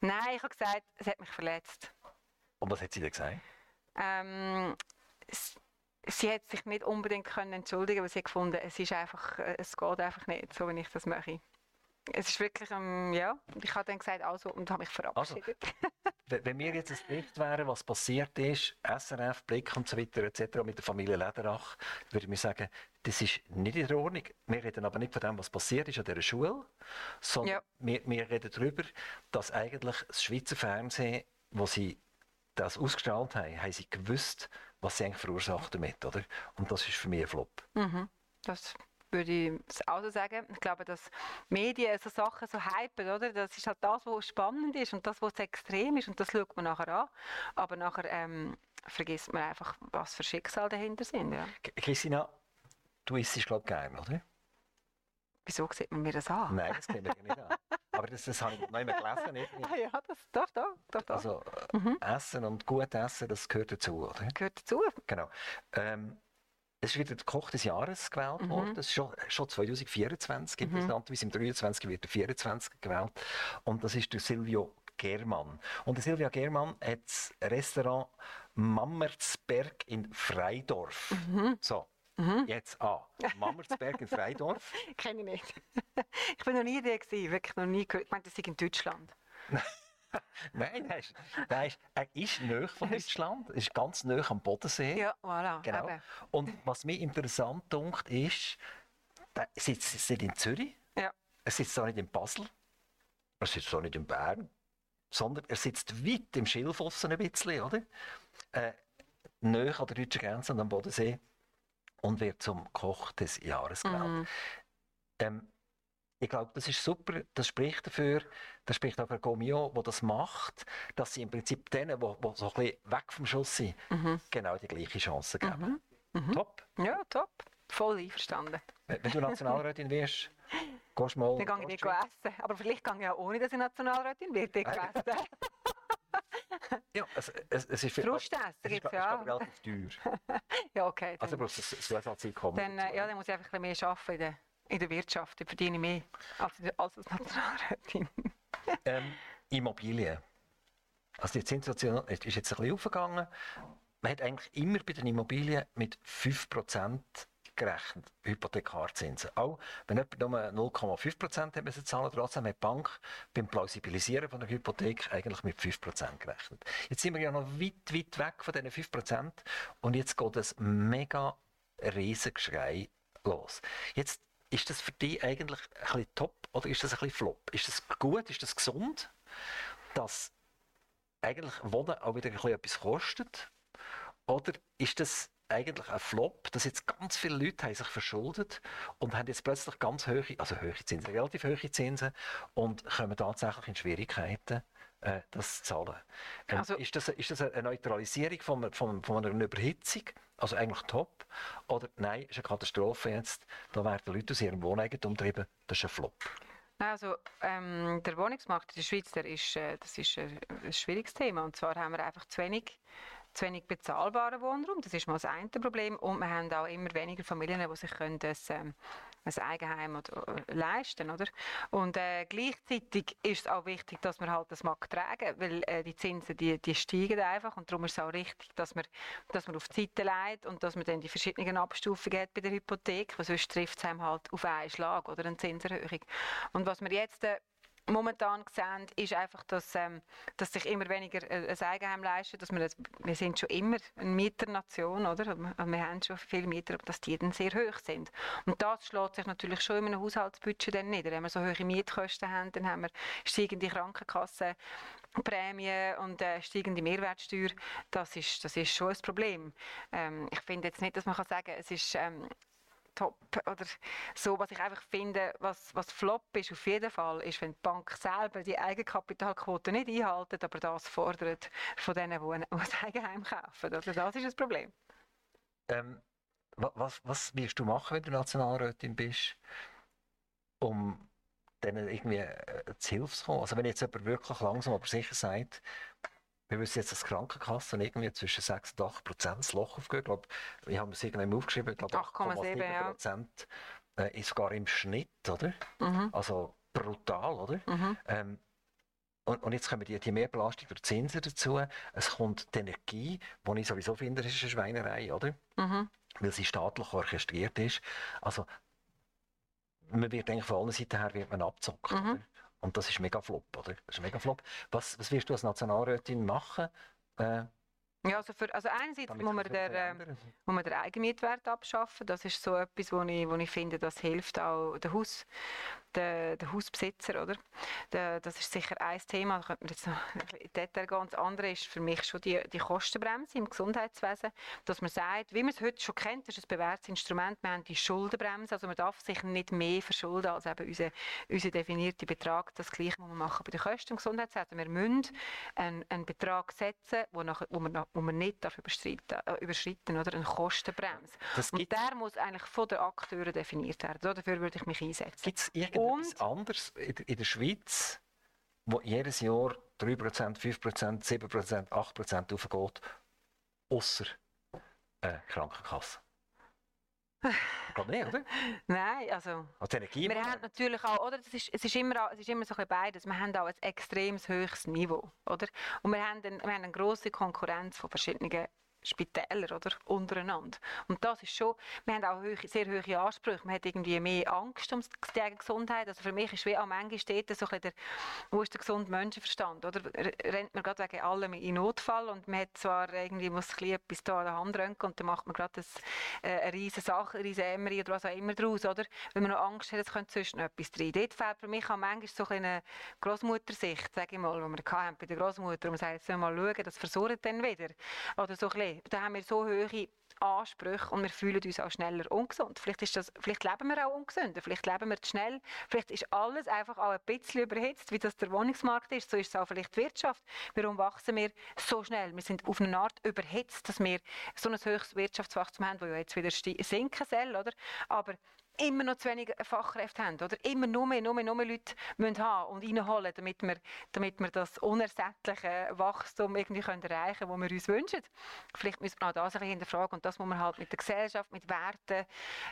Nein, ich habe gesagt, es hat mich verletzt. Und was hat sie denn gesagt? Ähm, sie hat sich nicht unbedingt können entschuldigen, weil sie gefunden, es ist einfach, äh, es geht einfach nicht, so wie ich das mache. Es ist wirklich, ähm, ja, ich habe dann gesagt, also, und habe mich verabschiedet. Also, wenn wir jetzt ein Bericht wären, was passiert ist, SRF, Blick und so weiter etc. mit der Familie Lederach, würde ich sagen, das ist nicht in Ordnung. Wir reden aber nicht von dem, was passiert ist an dieser Schule, sondern ja. wir, wir reden darüber, dass eigentlich das Schweizer Fernsehen, wo sie das ausgestrahlt haben, haben sie gewusst, was sie eigentlich verursacht damit, oder? Und das ist für mich ein Flop. Mhm. Das würde ich auch so sagen. Ich glaube, dass Medien so Sachen so hypen, oder? Das ist halt das, was spannend ist und das, was extrem ist und das schaut man nachher an. Aber nachher ähm, vergisst man einfach, was für Schicksal dahinter sind. Ja. Christina, du isst es, glaube ich, gerne, oder? Wieso sieht man mir das an? Nein, das sieht man nicht an. Aber das, das habe ich noch immer gelesen. Nicht? Ah ja, das, doch, doch, doch, doch. Also, mhm. Essen und gut essen, das gehört dazu, oder? Gehört dazu. Genau. Ähm, es ist wieder der Koch des Jahres gewählt mhm. worden. Das ist schon, schon 2024 mhm. interessanterweise. Im 23 wird der 24 gewählt. Und das ist der Silvio Germann. Und der Silvio Germann hat das Restaurant Mammersberg in Freidorf. Mhm. So. Mhm. Jetzt an. Mammersberg in Freidorf. Kenne ich nicht. ich bin noch nie da gewesen, wirklich noch nie gehört. Ich meine, das ist in Deutschland. Nein, er ist, er ist, er ist nahe von Deutschland, er ist ganz nahe am Bodensee. Ja, voilà. Genau. Und was mir interessant dunkt ist, er sitzt nicht in Zürich, ja. er sitzt auch nicht in Basel, er sitzt auch nicht in Bern, sondern er sitzt weit im Schilfossen ein bisschen, oder? Äh, nahe an der deutschen Grenze und am Bodensee und wird zum Koch des Jahres gewählt. Mm. Ähm, ich glaube, das ist super. Das spricht dafür, das spricht auch für Gomio, der das macht, dass sie im Prinzip denen, die, die so ein bisschen weg vom Schuss sind, mhm. genau die gleiche Chance geben. Mhm. Mhm. Top. Ja, top. Voll einverstanden. Wenn du Nationalrätin wirst, gehst du mal... Dann gehe ich nicht essen. Aber vielleicht gehe ich auch ohne, dass ich Nationalrätin werde, essen. ja, es, es, es ist... Frustessen gibt es ja. relativ teuer. ja, okay. Also brauchst du ein Zusatzeinkommen. Dann, äh, ja, dann muss ich einfach ein bisschen mehr arbeiten in der Wirtschaft. Ich verdiene mehr als, als Nationalrätin. Ähm, Immobilien. Also die Zinssituation ist jetzt ein bisschen aufgegangen. Man hat eigentlich immer bei den Immobilien mit 5% gerechnet, Hypothekarzinsen. Auch wenn jemand nur 0,5% hat müssen zahlen, trotzdem hat die Bank beim Plausibilisieren von der Hypothek eigentlich mit 5% gerechnet. Jetzt sind wir ja noch weit, weit weg von diesen 5% und jetzt geht ein mega Riesengeschrei los. Jetzt ist das für dich eigentlich ein bisschen top oder ist das ein bisschen flop? Ist das gut, ist das gesund, dass eigentlich Wohnen auch wieder ein bisschen etwas kostet? Oder ist das eigentlich ein Flop, dass jetzt ganz viele Leute haben sich verschuldet und haben jetzt plötzlich ganz hohe, also hohe Zinsen, relativ hohe Zinsen und kommen tatsächlich in Schwierigkeiten, äh, das zu zahlen. Ähm, also, ist, das, ist das eine Neutralisierung von, von, von einer Überhitzung? Also eigentlich top? Oder nein, ist eine Katastrophe jetzt, da werden Leute aus ihrem Wohneigentum treiben, das ist ein Flop. Also ähm, der Wohnungsmarkt in der Schweiz, der ist, äh, das ist äh, ein schwieriges Thema. Und zwar haben wir einfach zu wenig, zu wenig bezahlbaren Wohnraum. Das ist mal das eine Problem. Und wir haben auch immer weniger Familien, die sich können das, ähm, ein Eigenheim äh, leisten, oder? Und äh, gleichzeitig ist es auch wichtig, dass man halt das mag tragen, weil äh, die Zinsen, die, die steigen einfach und darum ist es auch richtig, dass man, dass man auf die Seite legt und dass man dann die verschiedenen Abstufungen hat bei der Hypothek, weil sonst trifft es einem halt auf einen Schlag oder eine Zinserhöhung. Und was wir jetzt äh, momentan sehen, ist einfach, dass, ähm, dass sich immer weniger ein Eigenheim leisten. Dass wir, das, wir sind schon immer eine Mieternation, oder? Wir, haben schon viele Mieter, aber dass die dann sehr hoch sind. Und das schlägt sich natürlich schon in einem Haushaltsbudget dann nieder. Wenn wir so hohe Mietkosten haben, dann haben wir steigende Krankenkassen. Prämie und äh, steigende Mehrwertsteuer, das ist, das ist schon ein Problem. Ähm, ich finde jetzt nicht, dass man kann sagen es ist ähm, top oder so, was ich einfach finde, was, was flop ist auf jeden Fall, ist, wenn die Bank selber die Eigenkapitalquote nicht einhalten, aber das fordert von denen, die ein, Eigenheim kaufen. Also das ist das Problem. Ähm, was, was wirst du machen, wenn du Nationalrätin bist, um denen irgendwie äh, zu Hilfe zu kommen? Also wenn jetzt jemand wirklich langsam aber sicher sagt, wir wissen jetzt, dass Krankenkassen irgendwie zwischen 6 und 8 Prozent das Loch aufgehen. Ich glaube, ich habe es irgendwann aufgeschrieben, ich glaube 8,7 Prozent ja. äh, ist sogar im Schnitt, oder? Mhm. Also brutal, oder? Mhm. Ähm, und, und, jetzt kommen die, die Mehrbelastung durch Zinsen dazu. Es kommt die Energie, die ich sowieso finde, ist eine Schweinerei, oder? Mhm. Weil sie staatlich orchestriert ist. Also, man wird eigentlich von allen Seiten her wird man abzockt. Mhm. Und das ist mega flop, oder? Das ist mega flop. Was, was wirst du als Nationalrätin machen? Äh, ja, also, für, also einerseits muss man, der, äh, muss man den Eigenmietwert abschaffen. Das ist so etwas, wo ich, wo ich finde, das hilft auch der Haus, der, der Hausbesitzer, oder? Der, das ist sicher ein Thema, da könnte man jetzt noch Detail gehen. Das andere ist für mich schon die, die Kostenbremse im Gesundheitswesen, dass man sagt, wie man es heute schon kennt, das ist ein bewährtes Instrument, wir haben die Schuldenbremse, also man darf sich nicht mehr verschulden als eben unser, unser definierter Betrag. Das Gleiche muss man machen bei den Kosten im Gesundheitswesen. Wir müssen einen, einen Betrag setzen, wo, nach, wo, man, wo man nicht darf überschreiten, äh, überschreiten oder eine Kostenbremse. Und der muss eigentlich von den Akteuren definiert werden. dafür würde ich mich einsetzen etwas anderes in der Schweiz, wo jedes Jahr 3%, 5%, 7%, 8% aufgeht, außer äh, Krankenkasse? Glaube nicht, oder? Nein, also... Als Energie wir haben natürlich auch, oder? Das ist, es, ist immer, es ist immer so ein beides. Wir haben auch ein extrem höchstes Niveau, oder? Und wir haben, eine, wir haben eine grosse Konkurrenz von verschiedenen Spitäler oder, untereinander. Und das ist schon, wir haben auch hohe, sehr hohe Ansprüche. Man hat irgendwie mehr Angst um die Gesundheit. Also für mich ist wie auch manchmal steht so ein der, wo ist der gesunde Menschenverstand, oder? Rennt man gerade wegen allem in Notfall und man hat zwar irgendwie, muss ein etwas da an der Hand röntgen und dann macht man gerade äh, eine riesige Sache, eine riesige Emmery oder was auch immer draus, oder? Weil man noch Angst hat, es könnte sonst noch etwas drin. Dort fehlt für mich auch manchmal so eine Großmuttersicht, sage ich mal, die wir bei der Großmutter, und man sagt, jetzt mal schauen, das versorgt dann wieder. Oder so ein da haben wir so hohe Ansprüche und wir fühlen uns auch schneller ungesund. Vielleicht, ist das, vielleicht leben wir auch ungesünder, vielleicht leben wir zu schnell, vielleicht ist alles einfach auch ein bisschen überhitzt, wie das der Wohnungsmarkt ist, so ist es auch vielleicht die Wirtschaft. Warum wachsen wir so schnell? Wir sind auf eine Art überhitzt, dass wir so ein höchstes Wirtschaftswachstum haben, das ja jetzt wieder sinken soll, oder? Aber immer noch zu wenig Fachkräfte haben, oder? Immer nur mehr, nur mehr, nur mehr Leute müssen haben und reinholen, damit wir, damit wir das unersättliche Wachstum irgendwie können erreichen können, das wir uns wünschen. Vielleicht müssen wir auch das ein bisschen hinterfragen und das muss man halt mit der Gesellschaft, mit Werten,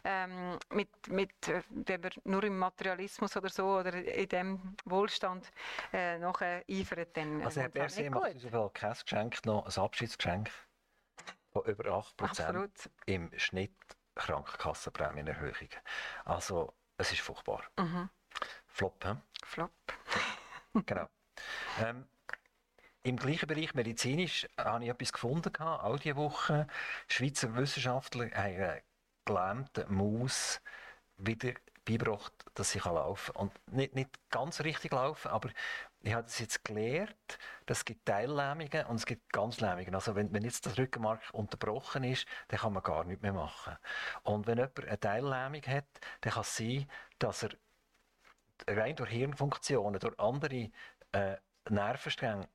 ähm, mit, mit, wenn wir nur im Materialismus oder so oder in dem Wohlstand äh, nachher eifern, dann Also Herr Berset macht uns auf kein Geschenk noch ein Abschiedsgeschenk von über 8% im Schnitt Krankenkassenprämienerhöhungen. Also, es ist furchtbar. Mhm. Flop, he? Flop. genau. Ähm, Im gleichen Bereich medizinisch habe ich etwas gefunden, all diese Woche. Schweizer Wissenschaftler haben eine gelähmte Maus wieder beigebracht, dass sie laufen kann. Und nicht, nicht ganz richtig laufen, aber ich habe das jetzt gelernt, dass es gibt Teillähmungen und es gibt Ganzlähmungen. Also wenn, wenn jetzt das Rückenmark unterbrochen ist, dann kann man gar nichts mehr machen. Und wenn jemand eine Teillähmung hat, dann kann es sein, dass er rein durch Hirnfunktionen, durch andere äh, Nervenstränge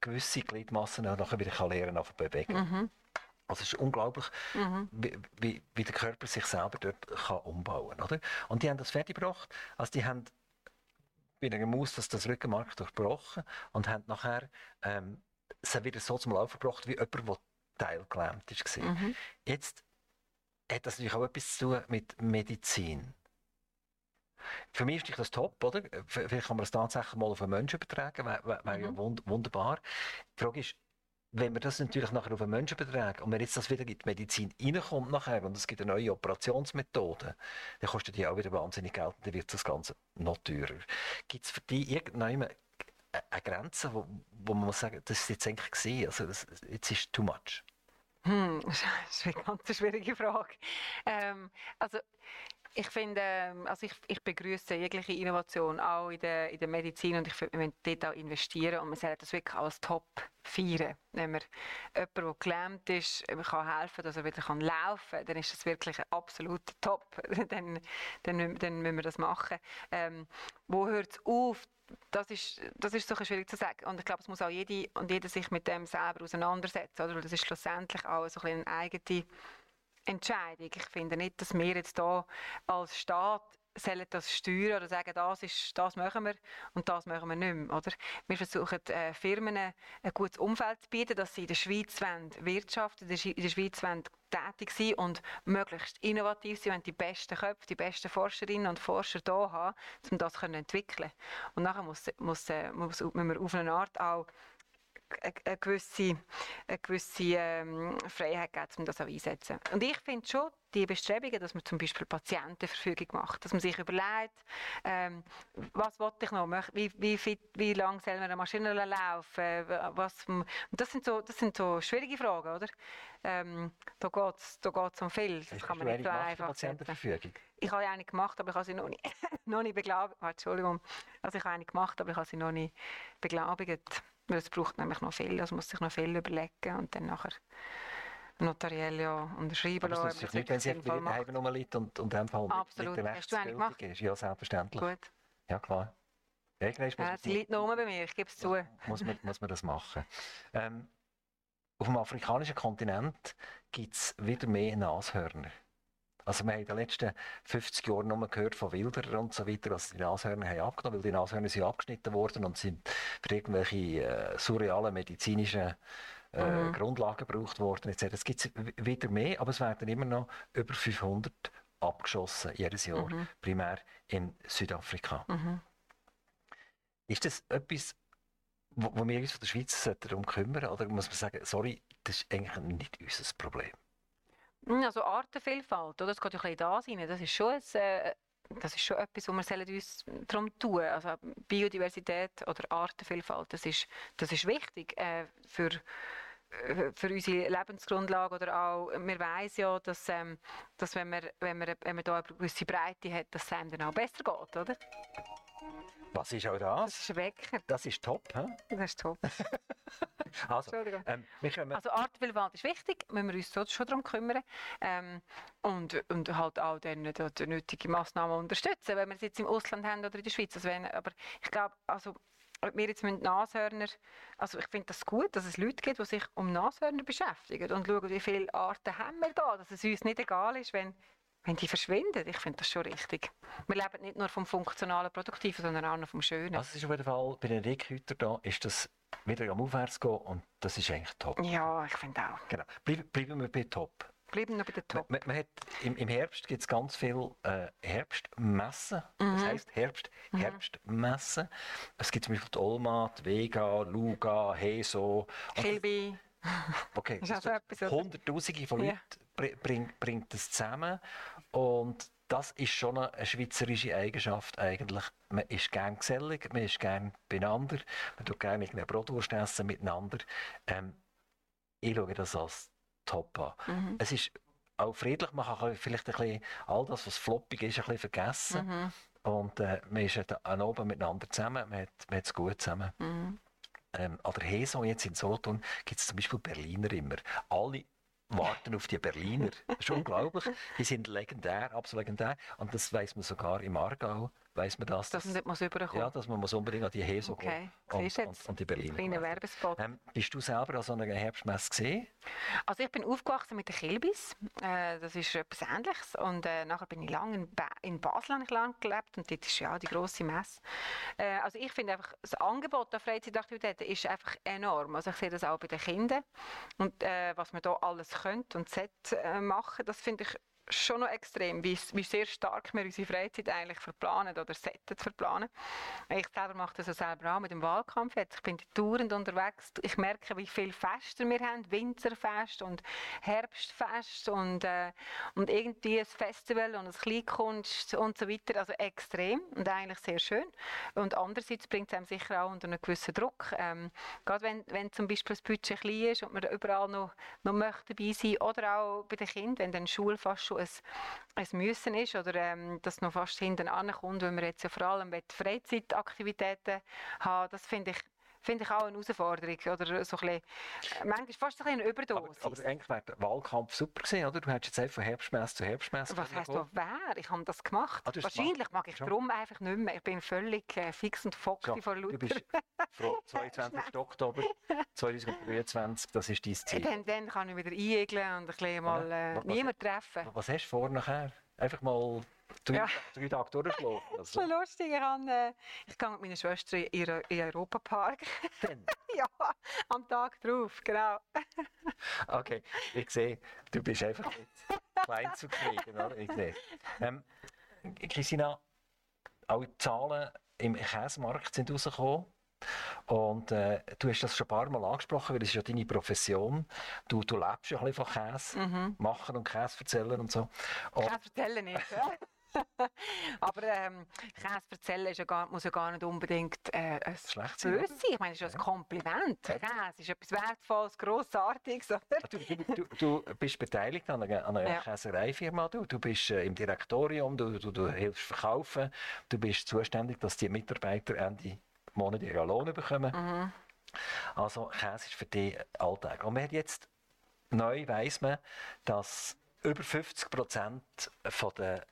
gewisse Gliedmassen nachher wieder lernen kann bewegen. Mhm. Also es ist unglaublich, mhm. wie, wie, wie, der Körper sich selber dort kann umbauen kann. Und die haben das fertiggebracht. Also die haben bei einer Maus das, das Rückenmark durchbrochen und haben nachher ähm, es wieder so zum Laufen gebracht, wie jemand, der teilgelähmt war. Mhm. Jetzt hat das natürlich auch etwas zu tun mit Medizin. für mich ist das top, oder? Vielleicht kann man das tatsächlich mal auf einen Menschen übertragen, wäre wär, wär mhm. ja wund wunderbar. Die Frage ist, wenn wir das natürlich nachher auf einen Menschen übertragen und wenn jetzt das wieder in die Medizin reinkommt nachher und es gibt eine neue Operationsmethode, dann kostet die auch wieder wahnsinnig Geld und dann wird das Ganze noch teurer. Gibt es für dich irgendeine eine Grenze, wo, wo man muss sagen, das ist jetzt eigentlich gesehen, also das, jetzt ist too much? Hm, das ist eine ganz schwierige Frage. Ähm, also ich finde, ähm, also ich, ich begrüße jegliche Innovation, auch in der, in der Medizin und ich finde, wir müssen dort auch investieren und man sollte das wirklich als Top feiern. Wenn man jemanden, der gelähmt ist, kann helfen, dass er wieder kann laufen kann, dann ist das wirklich ein absoluter Top. dann, dann, dann müssen wir das machen. Ähm, wo hört es auf? das ist, das ist so schwierig zu sagen. Und ich glaube, es muss auch jede und jeder sich mit dem selber auseinandersetzen. Oder? Das ist schlussendlich auch so ein eine eigene Entscheidung. Ich finde nicht, dass wir jetzt hier als Staat sollen das steuern oder sagen, das, ist, das machen wir und das machen wir nicht mehr. Oder? Wir versuchen äh, Firmen ein gutes Umfeld zu bieten, dass sie in der Schweiz wirtschaften, in der Schweiz tätig sein und möglichst innovativ sein, wenn die besten Köpfe, die besten Forscherinnen und Forscher da haben, um das zu entwickeln. Und nachher muss, muss, äh, muss, muss man auf eine Art auch eine gewisse, eine gewisse ähm, Freiheit geben, um das auch einzusetzen. Und ich finde schon, die Bestrebungen, dass man zum Beispiel Patientenverfügung macht, dass man sich überlegt, ähm, was will ich noch, wie, wie, fit, wie lang soll man eine Maschine laufen, was, das sind so, das sind so schwierige Fragen, oder? Ähm, da geht es da geht's um viel, das kann man nicht so einfach Patientenverfügung? Ich habe eine gemacht, aber ich habe sie noch nicht, noch nicht beglaubigt. Entschuldigung. Also ich habe eine gemacht, aber ich habe sie noch nicht beglaubigt. Weil es braucht nämlich noch viel, also muss sich noch viel überlegen und dann nachher notariell ja unterschreiben lassen. Das ist nicht, wenn sie daheim rumliegt und, und in dem Fall Absolut. Mit eine gemacht? Ist. Ja, selbstverständlich. Gut. Ja, klar. Irgendwann muss ja, sie liegt noch bei mir, ich gebe es zu. Muss man, muss man das machen. Ähm, auf dem afrikanischen Kontinent gibt es wieder mehr Nashörner. Also wir haben in den letzten 50 Jahren nur gehört von Wilderern und so weiter, dass die Nashörner haben abgenommen, weil die Nashörner sind abgeschnitten worden und sind für irgendwelche äh, surrealen medizinischen äh, mhm. Grundlagen gebraucht worden. Etc. Es gibt wieder mehr, aber es werden immer noch über 500 abgeschossen jedes Jahr, mhm. primär in Südafrika. Mhm. Ist das etwas, wo, wo wir uns von der Schweiz darum kümmern oder muss man sagen, sorry, das ist eigentlich nicht unser Problem? Hm, also Artenvielfalt, oder? das geht ja ein da rein. Das ist schon ein, äh, das ist schon etwas, was wir uns darum tun Also Biodiversität oder Artenvielfalt, das ist, das ist wichtig äh, für, äh, für unsere Lebensgrundlage oder auch, wir wissen ja, dass, ähm, dass wenn man, wenn wenn eine gewisse Breite hat, dass es einem dann auch besser geht, oder? Was ist auch das? Das ist Wecker. Das ist top, hä? Das ist top. also, Entschuldigung. Ähm, also Artenvielfalt ist wichtig, müssen wir uns so schon darum kümmern. Ähm, und, und halt auch dann die nötigen Massnahmen unterstützen, wenn wir es jetzt im Ausland haben oder in der Schweiz. Also wenn, aber ich glaube, also wir jetzt mit Nashörner, also ich finde das gut, dass es Leute gibt, die sich um Nashörner beschäftigen und schauen, wie viele Arten haben wir da, dass es uns nicht egal ist, wenn wenn die verschwinden, ich finde das schon richtig. Wir leben nicht nur vom funktionalen Produktiven, sondern auch noch vom Schönen. Also es ist auf jeden Fall bei den Rickhüter da, ist das wieder am Aufwärts gehen und das ist eigentlich top. Ja, ich finde auch. Genau. Bleib, bleiben wir bei top. Bleiben wir bei der Top. Man, man hat, im, im, Herbst gibt es ganz viele äh, Herbstmessen. Mhm. Das heisst Herbst, mhm. Herbstmessen. Es gibt zum Beispiel die Olmat, Vega, Luga, Heso. Kilby. Okay, das Hunderttausende von Leuten ja. Bringt, bringt das zusammen. Und das ist schon eine schweizerische Eigenschaft eigentlich. Man ist gern gesellig, man ist gern beieinander, man tut gerne eine Brotwurst essen miteinander. Ähm, ich schaue das als top an. Mhm. Es ist auch friedlich, man kann vielleicht ein bisschen all das, was floppig ist, ein bisschen vergessen. Mhm. Und äh, man ist dann oben miteinander zusammen, man hat, man hat es gut zusammen. Mhm. Ähm, an der Heso jetzt in Solothurn gibt es zum Beispiel Berliner immer. Alle warten auf die Berliner. Das ist unglaublich. Die sind legendär, absolut legendär. Und das weiß man sogar im Aargau weiß man das. Dass man nicht muss Ja, dass man muss unbedingt an die Heso okay. und, und, und, die Berliner. Kleiner Werbespot. Ähm, bist du selber an so einer Herbstmesse gesehen? Also ich bin aufgewachsen mit den Kilbis. Äh, das ist etwas Ähnliches. Und äh, nachher bin ich lange in, ba in Basel ich lang gelebt und dort ist ja die grosse Messe. Äh, also ich finde einfach, das Angebot der Freizeitaktivitäten ist einfach enorm. Also ich sehe das auch bei den Kindern. Und äh, was man da alles könnte und sollte äh, machen, das finde ich schon noch extrem, wie, wie sehr stark wir unsere Freizeit eigentlich verplanen oder sollten verplanen. Ich selber mache das auch selber auch mit dem Wahlkampf jetzt. Ich bin dauernd unterwegs. Ich merke, wie viele Feste wir haben. Winzerfest und Herbstfest und, äh, und irgendwie ein Festival und ein Kleinkunst und so weiter. Also extrem und eigentlich sehr schön. Und andererseits bringt es einem sicher auch unter einen gewissen Druck. Ähm, gerade wenn, wenn zum Beispiel das Budget klein ist und man überall noch, noch möchte dabei sein oder auch bei den Kindern, wenn dann Schule fast schon ein, ein Müssen ist oder ähm, das noch fast hinten ankommt, weil wir jetzt ja vor allem Freizeitaktivitäten haben, das finde ich finde ich auch eine Herausforderung. Oder so ein bisschen, manchmal fast ein eine Überdosis. Aber, aber eigentlich wäre der Wahlkampf super gewesen, oder? Du hättest jetzt einfach von Herbstmesse zu Herbstmesse Was heisst du, wer? Ich habe das gemacht. Ah, Wahrscheinlich mag ich darum einfach nicht mehr. Ich bin völlig äh, fix und foxy vor Luther. Du bist froh, 22. Oktober 2023, das ist dein Ziel. Dann, dann kann ich wieder einjegeln und ein bisschen mal äh, niemanden treffen. Was hast du vor nachher? Einfach mal drei Tage durchschlafen. Also. So lustig. Ich, äh, ich gehe mit meiner Schwester in den Europapark. ja, am Tag drauf, genau. okay, ich sehe, du bist einfach nicht klein zu kriegen. Oder? Ich sehe. Ähm, Christina, alle Zahlen im Käsemarkt sind rausgekommen. Und äh, du hast das schon ein paar Mal angesprochen, weil das ist ja deine Profession. Du, du lebst ja ein bisschen von Käse mhm. machen und Käse erzählen und so. Und Käse erzählen nicht, ja? Aber ähm, Käse erzählen ist ja gar, muss ja gar nicht unbedingt äh, ein Schlecht sein. Ich meine, es ist ja ein Kompliment. Ja. Käse ist etwas Wertvolles, Grossartiges. Oder? Du, du, du, bist beteiligt an einer, an einer ja. Käsereifirma. Du, du bist äh, im Direktorium, du, du, du hilfst verkaufen. Du bist zuständig, dass die Mitarbeiter Ende Monat ihren Lohn bekommen. Mhm. Also Käse ist für dich Alltag. Und man hat jetzt neu weiss man, dass über 50 Prozent der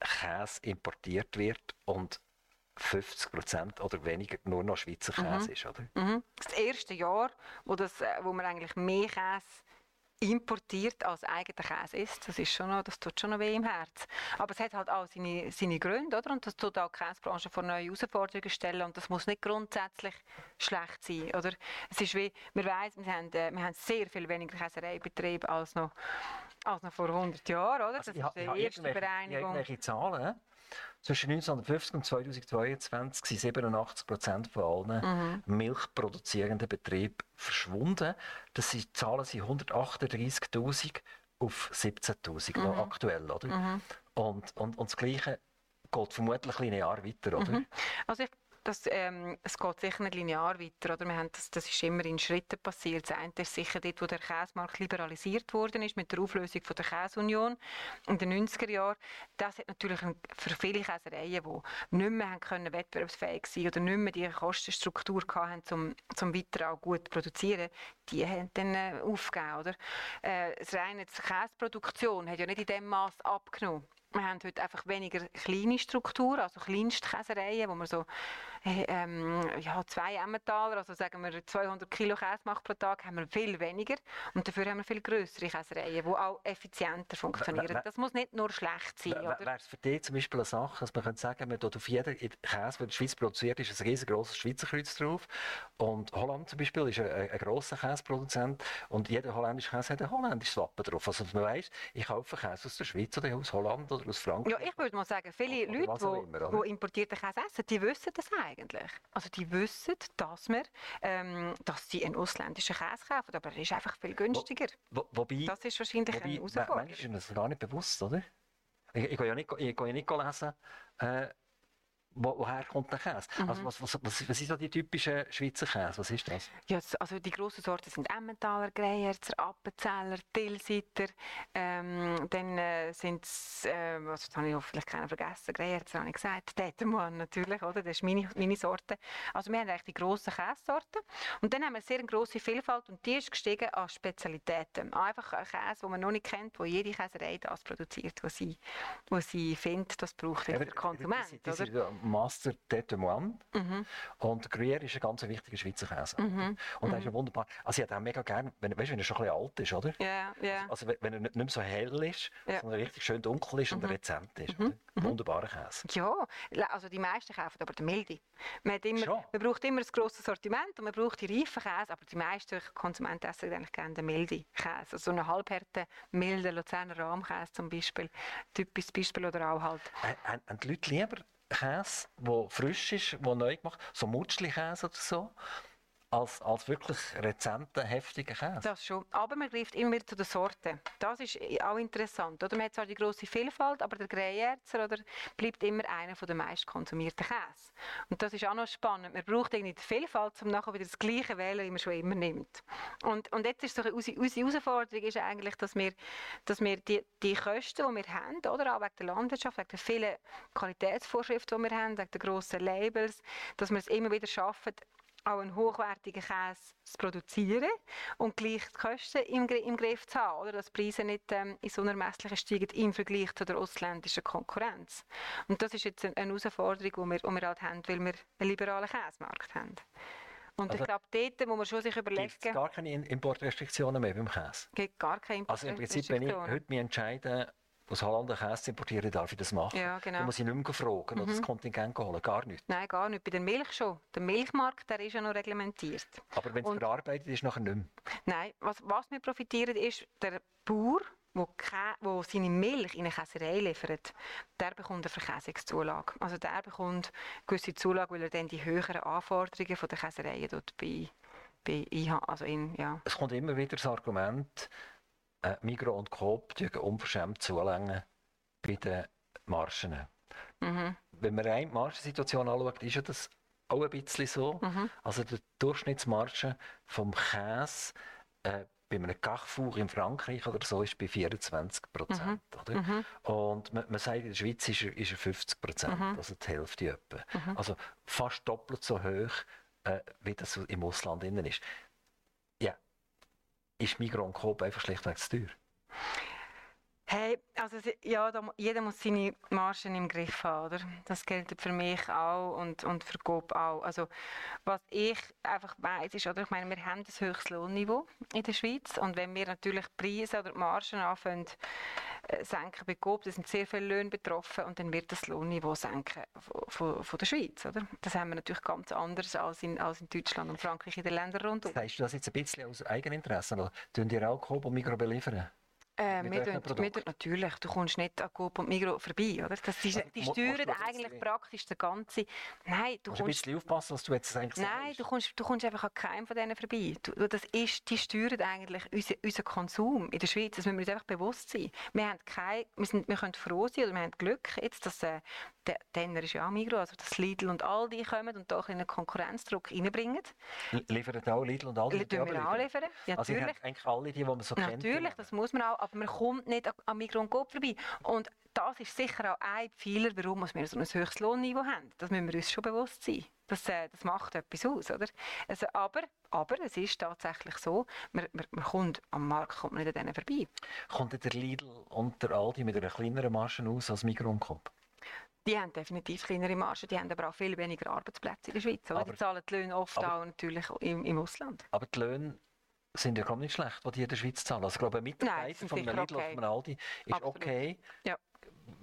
Käse importiert wird und 50 Prozent oder weniger nur noch Schweizer Käse mhm. ist, oder? Mhm. Das erste Jahr, wo, das, äh, wo man eigentlich mehr Käse importiert als eigener Käse ist, das, ist schon noch, das tut schon noch weh im Herz. Aber es hat halt auch seine, seine Gründe, oder? Und das tut auch die Käsebranche vor neue Herausforderungen stellen und das muss nicht grundsätzlich schlecht sein, oder? Es ist wie, wir weiss, wir haben, äh, wir haben sehr viel weniger Käsereibetriebe als noch, als noch vor 100 Jahren, oder? Also das ist die erste Bereinigung. Irgendwelche Zahlen, zwischen 1950 und 2022 sind 87 Prozent von allen mhm. milchproduzierenden Betrieben verschwunden. Das sind, die Zahlen sind 138.000 auf 17.000 mhm. aktuell, oder? Mhm. Und, und, und das Gleiche geht vermutlich ein Jahr weiter, oder? Mhm. Also ich das, ähm, es geht sicher nicht linear weiter. Oder? Wir haben das, das ist immer in Schritten passiert. Das eine ist sicher dort, wo der Käsemarkt liberalisiert worden ist, mit der Auflösung von der Käseunion in den 90er Jahren. Das hat natürlich für viele Käsereien, die nicht mehr haben können, wettbewerbsfähig sein oder nicht mehr die Kostenstruktur hatten, um, um weiter auch gut zu produzieren, die haben dann äh, aufgegeben. Oder? Äh, das reine Käseproduktion hat ja nicht in dem Maß abgenommen. Wir haben heute einfach weniger kleine Strukturen, also Kleinstkäsereien, wo man so ja, zwei Emmentaler, also sagen wir 200 Kilo Käse macht pro Tag, haben wir viel weniger und dafür haben wir viel größere Käsereien, die auch effizienter funktionieren. Das muss nicht nur schlecht sein. Wäre es für dich zum Beispiel eine Sache, dass man könnte sagen, man tut auf jeden Käse, der in der Schweiz produziert ist, ein riesengroßes Schweizer Kreuz drauf und Holland zum Beispiel ist ein, ein grosser Käseproduzent und jeder holländische Käse hat ein holländisches Wappen drauf. Also man weiss, ich kaufe Käse aus der Schweiz oder aus Holland oder aus Frankreich. Ja, ich würde mal sagen, viele Leute, die importierten Käse essen, die wissen das eigentlich. Also die wissen, dass, wir, ähm, dass sie einen ausländischen Käse kaufen, aber er ist einfach viel günstiger. Wo, wo, wobei, das ist wahrscheinlich wobei, eine Herausforderung. Manchmal ist das gar nicht bewusst, oder? Ich, ich, ich gehe ja nicht, ich gehe ja nicht lesen, äh, wo, woher kommt der Käse? Mhm. Also was, was, was, was sind so die typischen Schweizer Käse? Was ist das? Ja, also die grossen Sorten sind Emmentaler, Greyerzer, Appenzeller, Tilsiter. Ähm, dann äh, sind es, äh, was habe ich vielleicht keinen vergessen, Greyerzer habe ich gesagt, Dätermann natürlich, oder? Das ist meine, meine Sorte. Also wir haben eigentlich die grossen Käsesorten. Und dann haben wir eine sehr grosse Vielfalt und die ist gestiegen an Spezialitäten. Einfach ein Käse, den man noch nicht kennt, wo jede Käserei das produziert, was sie, was sie findet, das braucht ja, der Konsument. Das, das, das Master Tetemoine. Mhm. Und Gruyère ist ein ganz wichtiger Schweizer Käse. Mhm. Und der ist ja wunderbar. Also ich hätte auch mega gerne, wenn, weißt, wenn er schon ein bisschen alt ist, oder? Ja, yeah, ja. Yeah. Also wenn er nicht, mehr so hell ist, yeah. sondern richtig schön dunkel ist und mhm. rezent ist. Mhm. Wunderbarer Käse. Ja, also die meisten kaufen aber den milde. Man, immer, man braucht immer ein grosses Sortiment und man braucht die reifen Käse, aber die meisten Konsumenten essen eigentlich gerne den milde Käse. Also so einen halbhärten, milden Luzerner Rahmkäse zum Beispiel. Typisches Beispiel oder auch halt. Äh, haben die Leute lieber Käse, der frisch ist, der neu gemacht so Mutschli-Käse oder so? Als, als wirklich rezenten, heftigen Käse. Das schon. Aber man greift immer wieder zu den Sorten. Das ist auch interessant. Oder? Man hat zwar die grosse Vielfalt, aber der Greyerzer oder, bleibt immer einer der meist konsumierten Käse. Und das ist auch noch spannend. Man braucht irgendwie die Vielfalt, um nachher wieder das Gleiche zu wählen, wie man schon immer nimmt. Und, und jetzt ist so unsere, unsere Herausforderung ist eigentlich, dass wir, dass wir die, die Kosten, die wir haben, oder auch wegen der Landwirtschaft, wegen der vielen Qualitätsvorschriften, die wir haben, wegen der grossen Labels, dass wir es immer wieder schaffen, auch einen hochwertigen Käse zu produzieren und gleich die Kosten im, im Griff zu haben, oder? dass die Preise nicht ähm, in so einer messlichen steigen im Vergleich zu der ausländischen Konkurrenz. Und das ist jetzt eine Herausforderung, die wir, die wir halt haben, weil wir einen liberalen Käsemarkt haben. Und also, ich glaube, dort muss man schon sich überlegen... Gibt es gar keine Importrestriktionen mehr beim Käse? Gibt gar keine Importrestriktionen. Also im Prinzip, wenn ich heute mich entscheide, aus Holland einen Käse importieren, darf ich das machen. Ja, genau. Dann muss ich nicht mehr fragen mhm. oder das Kontingent holen, gar nicht. Nein, gar nicht. Bei der Milch schon. Der Milchmarkt der ist ja noch reglementiert. Aber wenn es verarbeitet ist, nachher nicht mehr? Nein, was, was wir profitieren ist, der Bauer, der seine Milch in eine Käserei liefert, der bekommt eine Verkäsungszulage. Also der bekommt eine gewisse Zulage, weil er dann die höheren Anforderungen von der Käsereien dort bei, bei also in, ja. Es kommt immer wieder das Argument, äh, Migros und Coop unverschämt zulängen bei den Marschen. Mhm. Wenn man rein die Marschensituation anschaut, ist ja das auch ein bisschen so. Mhm. Also die Durchschnittsmarge vom Käse äh, bei einem Carrefour in Frankreich oder so ist bei 24 Prozent. Mhm. Mhm. Und man, man, sagt, in der Schweiz ist er, ist er 50 Prozent, mhm. also die Hälfte etwa. Mhm. Also fast doppelt so hoch, äh, wie das im Ausland innen ist ist Migros und Coop einfach schlichtweg zu teuer? Hey, also ja, da, jeder muss seine Margen im Griff haben, oder? Das gilt für mich auch und, und für Coop auch. Also was ich einfach weiß ist, oder ich meine, wir haben ein höchstes Lohnniveau in der Schweiz und wenn wir natürlich Preise oder Margen anfangen äh, senken bei Coop, da sind sehr viele Löhne betroffen und dann wird das Lohnniveau senken von, von, von, der Schweiz, oder? Das haben wir natürlich ganz anders als in, als in Deutschland und Frankreich in den Ländern rundum. Sagst du das jetzt ein bisschen aus Eigeninteresse oder tun ihr auch Coop und Migros beliefern? Äh, wir tun, natürlich, du kommst nicht an Coop und Migros vorbei, oder? Das, die, also, die steuern eigentlich praktisch den ganzen... Nein, du musst... ein bisschen aufpassen, was du jetzt eigentlich Nein, du kommst, du kommst einfach an keinem von denen vorbei. Du, das ist, die steuern eigentlich unseren unser Konsum in der Schweiz. Das müssen wir uns einfach bewusst sein. Wir, haben kein, wir, sind, wir können froh sein oder wir haben Glück, jetzt, dass äh, der Tenner ist ja auch Migros, also dass Lidl und all die kommen und da einen Konkurrenzdruck reinbringen. Liefern auch Lidl und all die? Liefern wir auch liefern, ja, also natürlich. eigentlich alle die, die man so natürlich, kennt? Natürlich, das muss man auch, aber man kommt nicht an Migros und Coop vorbei. Und das ist sicher auch ein Pfeiler, warum wir so ein höchstes Lohnniveau haben. Das müssen wir uns schon bewusst sein. Das, äh, das macht etwas aus, oder? Also, aber, aber es ist tatsächlich so, man, man, man kommt am Markt kommt nicht an denen vorbei. Kommt der Lidl und der Aldi mit einer kleineren Marge aus als Migros und Coop? Die haben definitiv kleinere Margen, die haben aber auch viel weniger Arbeitsplätze in der Schweiz. Oder? Die zahlen die Löhne oft aber, auch natürlich im, im Ausland. Aber die Löhne sind ja gar nicht schlecht, die die in der Schweiz zahlen. Also ich glaube, ein Mitarbeiter von einem Lidl okay. oder Aldi ist Absolut. okay. Ja.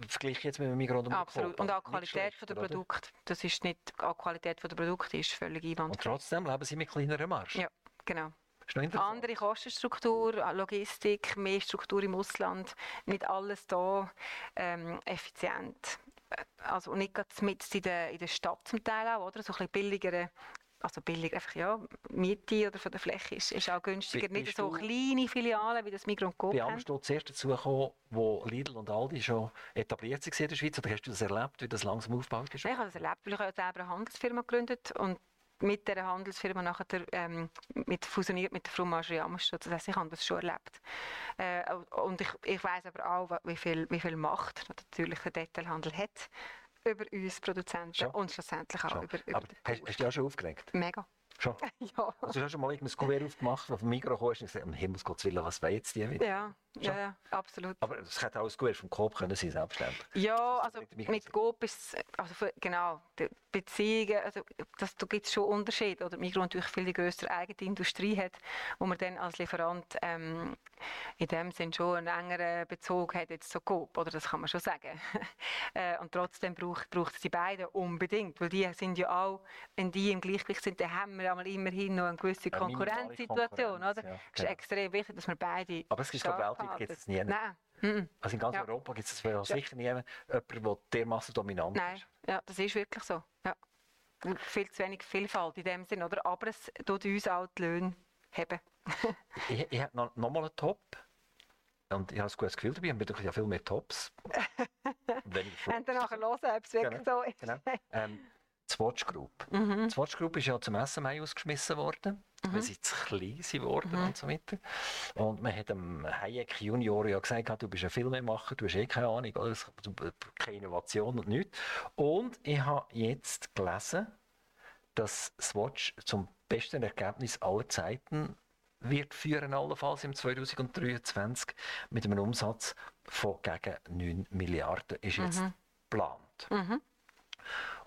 Vergleich jetzt mit einem Migros und Absolut. Und auch die Qualität der Produkte. Das ist nicht, auch die Qualität der Produkte ist völlig einwandfrei. Und trotzdem leben sie mit kleineren Margen. Ja, genau. Andere Kostenstruktur, Logistik, mehr Struktur im Ausland, nicht alles da ähm, effizient also nicht gerade mit in der, in der Stadt zum Teil auch, oder? So ein bisschen billigere also billig, einfach ja, Miete oder von der Fläche ist, ist auch günstiger. Be nicht so kleine Filialen wie das Migros und Coop Wie bist du zuerst dazu gekommen, wo Lidl und Aldi schon etabliert sind in der Schweiz? Oder hast du das erlebt, wie das langsam aufgebaut ist? ich habe das erlebt, weil ich selber eine Handelsfirma gegründet und mit dieser Handelsfirma nachher ähm, mit fusioniert mit der Fromage Ammerstadt. Das heißt, ich habe das schon erlebt. Äh, und ich, ich weiß aber auch, wie viel, wie viel Macht natürlich der Detailhandel hat über uns Produzenten schon? und schlussendlich auch schon. über, über Aber hast, hast du auch schon aufgeregt? Mega. Schon? ja. Also, du hast schon mal ein Kuvert aufgemacht, das vom Mikro kam und gesagt, um Himmels Gottes Willen, was will jetzt die wieder? Ja, ja, ja, absolut. Aber es hätte auch ein Gut vom Coop können sein, selbstverständlich. Ja, also mit Coop ist also für, genau, die Beziehungen, also das, da gibt es schon Unterschiede. Oder Migros natürlich viel die größere eigene Industrie hat, wo man dann als Lieferant ähm, in dem Sinn schon einen engeren Bezug hat jetzt zu Coop, oder das kann man schon sagen. Äh, und trotzdem braucht, braucht es die beiden unbedingt, weil die sind ja auch, wenn die im Gleichgewicht sind, dann haben wir immerhin noch eine gewisse Konkurrenzsituation, oder? Ja, ist extrem wichtig, dass wir beide Aber es ist glaube weltweit gibt es nie. Nein. Also in ganz ja. Europa gibt es ja. sicher nie jemanden, der dermaßen dominant Nein. ist. Ja, das ist wirklich so. Ja. Viel zu wenig Vielfalt in dem Sinn, oder? Aber es tut uns auch die Löhne haben. ich ich habe noch, noch mal einen Top. Und ich habe ein gutes Gefühl dabei, wir haben ja viel mehr Tops. Und dann nachher hören, ob es wirklich genau, so ist. Genau. Ähm, die Swatch Group. Mhm. Die Swatch Group ist ja zum SMI ausgeschmissen worden, mhm. weil sie zu klein geworden mhm. und so weiter. Und man hat dem Hayek Junior ja gesagt, du bist ein Filmemacher, du hast eh keine Ahnung, alles, keine Innovation und nichts. Und ich habe jetzt gelesen, dass Swatch zum besten Ergebnis aller Zeiten wird führen, allenfalls im 2023 mit einem Umsatz von gegen 9 Milliarden ist jetzt mhm. geplant. Mhm.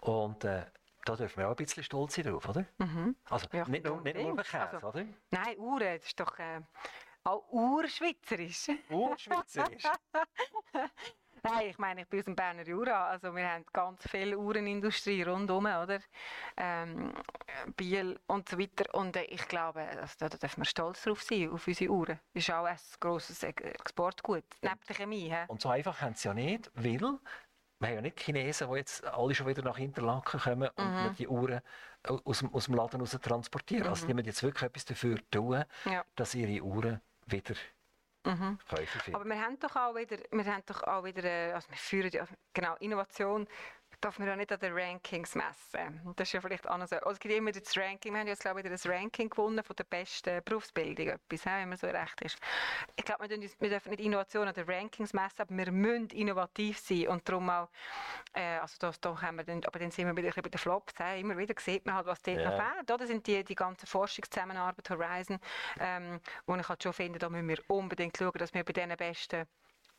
Und äh, da dürfen wir auch ein bisschen stolz sein drauf, oder? Mhm. Also ja, nicht, nur, nicht nur auf Käse, also, oder? Nein, Uhren, das ist doch äh, auch urschweizerisch. Urschweizerisch? Nein, ich meine, ich bin aus dem Berner Jura, also wir haben ganz viel Uhrenindustrie rundherum, oder? Ähm, Biel und so weiter. Und äh, ich glaube, also, da dürfen wir stolz drauf sein, auf unsere Uhren. Das ist auch ein grosses Exportgut, neben der Chemie. He? Und so einfach haben sie ja nicht, weil wir haben ja nicht Chinesen, die jetzt alle schon wieder nach Interlaken kommen und mhm. die Uhren aus dem, aus dem Laden raus transportieren. Also, mhm. Also die müssen jetzt wirklich etwas dafür tun, ja. dass ihre Uhren wieder mhm. Aber wir haben doch auch wieder, wir haben doch auch wieder, äh, also wir führen ja, genau, Innovation darf man ja nicht an den Rankings messen. Das ist ja vielleicht anders. Also es gibt immer das Ranking, wir haben jetzt glaube ich das Ranking gewonnen von der besten Berufsbildung, etwas, wenn man so recht ist. Ich glaube, wir, wir dürfen nicht Innovation an den Rankings messen, aber wir müssen innovativ sein und darum auch, äh, also da, da haben wir dann, aber dann sind wir wieder bei den Flops, äh, immer wieder sieht man halt, was dort yeah. noch fehlt. Oder sind die, die ganze Forschungszusammenarbeit Horizon, ähm, wo ich halt schon finde, da müssen wir unbedingt schauen, dass wir bei den Besten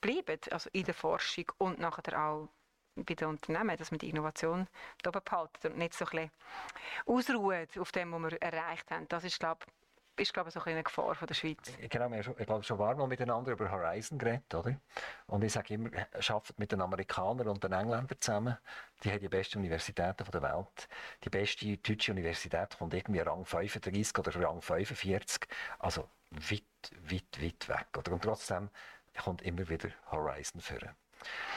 bleiben, also in der Forschung und nachher auch bei den Unternehmen, dass man die Innovation oben behalten und nicht so ein ausruht auf dem, was wir erreicht haben. Das ist, glaube ist, glaube ich, so eine Gefahr von der Schweiz. Genau, wir haben ich schon war mal miteinander über Horizon geredet, oder? Und ich sage immer, arbeitet mit den Amerikanern und den Engländern zusammen. Die haben die besten Universitäten der Welt. Die beste deutsche Universität kommt irgendwie Rang 35 oder Rang 45. Also weit, weit, weit weg. Oder? Und trotzdem kommt immer wieder Horizon führen.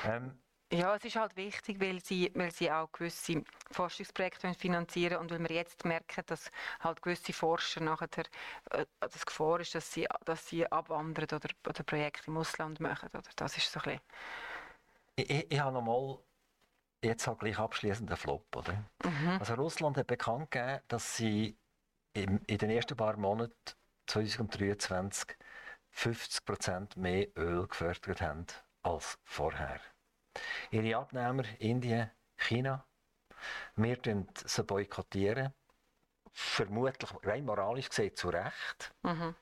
Ähm, ja, es ist halt wichtig, weil sie, weil sie auch gewisse Forschungsprojekte finanzieren und weil wir jetzt merken, dass halt gewisse Forscher nachher äh, das Gefahr ist, dass sie, dass sie abwandern oder, oder Projekte im Ausland machen. Oder? Das ist so ein bisschen. Ich, ich, ich habe nochmal jetzt halt gleich abschließend einen Flop, oder? Mhm. Also Russland hat bekannt gegeben, dass sie in, in den ersten paar Monaten 2023 50% mehr Öl gefördert haben als vorher. Ihre Abnehmer Indien, China, wir sie boykottieren. Vermutlich rein moralisch gesehen zu Recht. Mhm.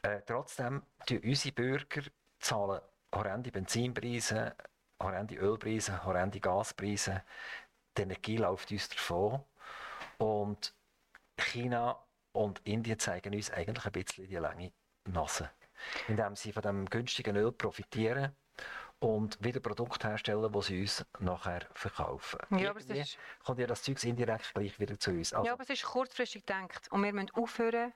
Äh, trotzdem zahlen unsere Bürger zahlen horrende Benzinpreise, horrende Ölpreise, horrende Gaspreise. Die Energie läuft uns davon. Und China und Indien zeigen uns eigentlich ein bisschen die lange Nase. Indem sie von dem günstigen Öl profitieren und wieder Produkte herstellen, die sie uns nachher verkaufen. Ja, aber es ist... kommt ja das Zeug indirekt gleich wieder zu uns. Also... Ja, aber es ist kurzfristig gedacht. Und wir müssen aufhören,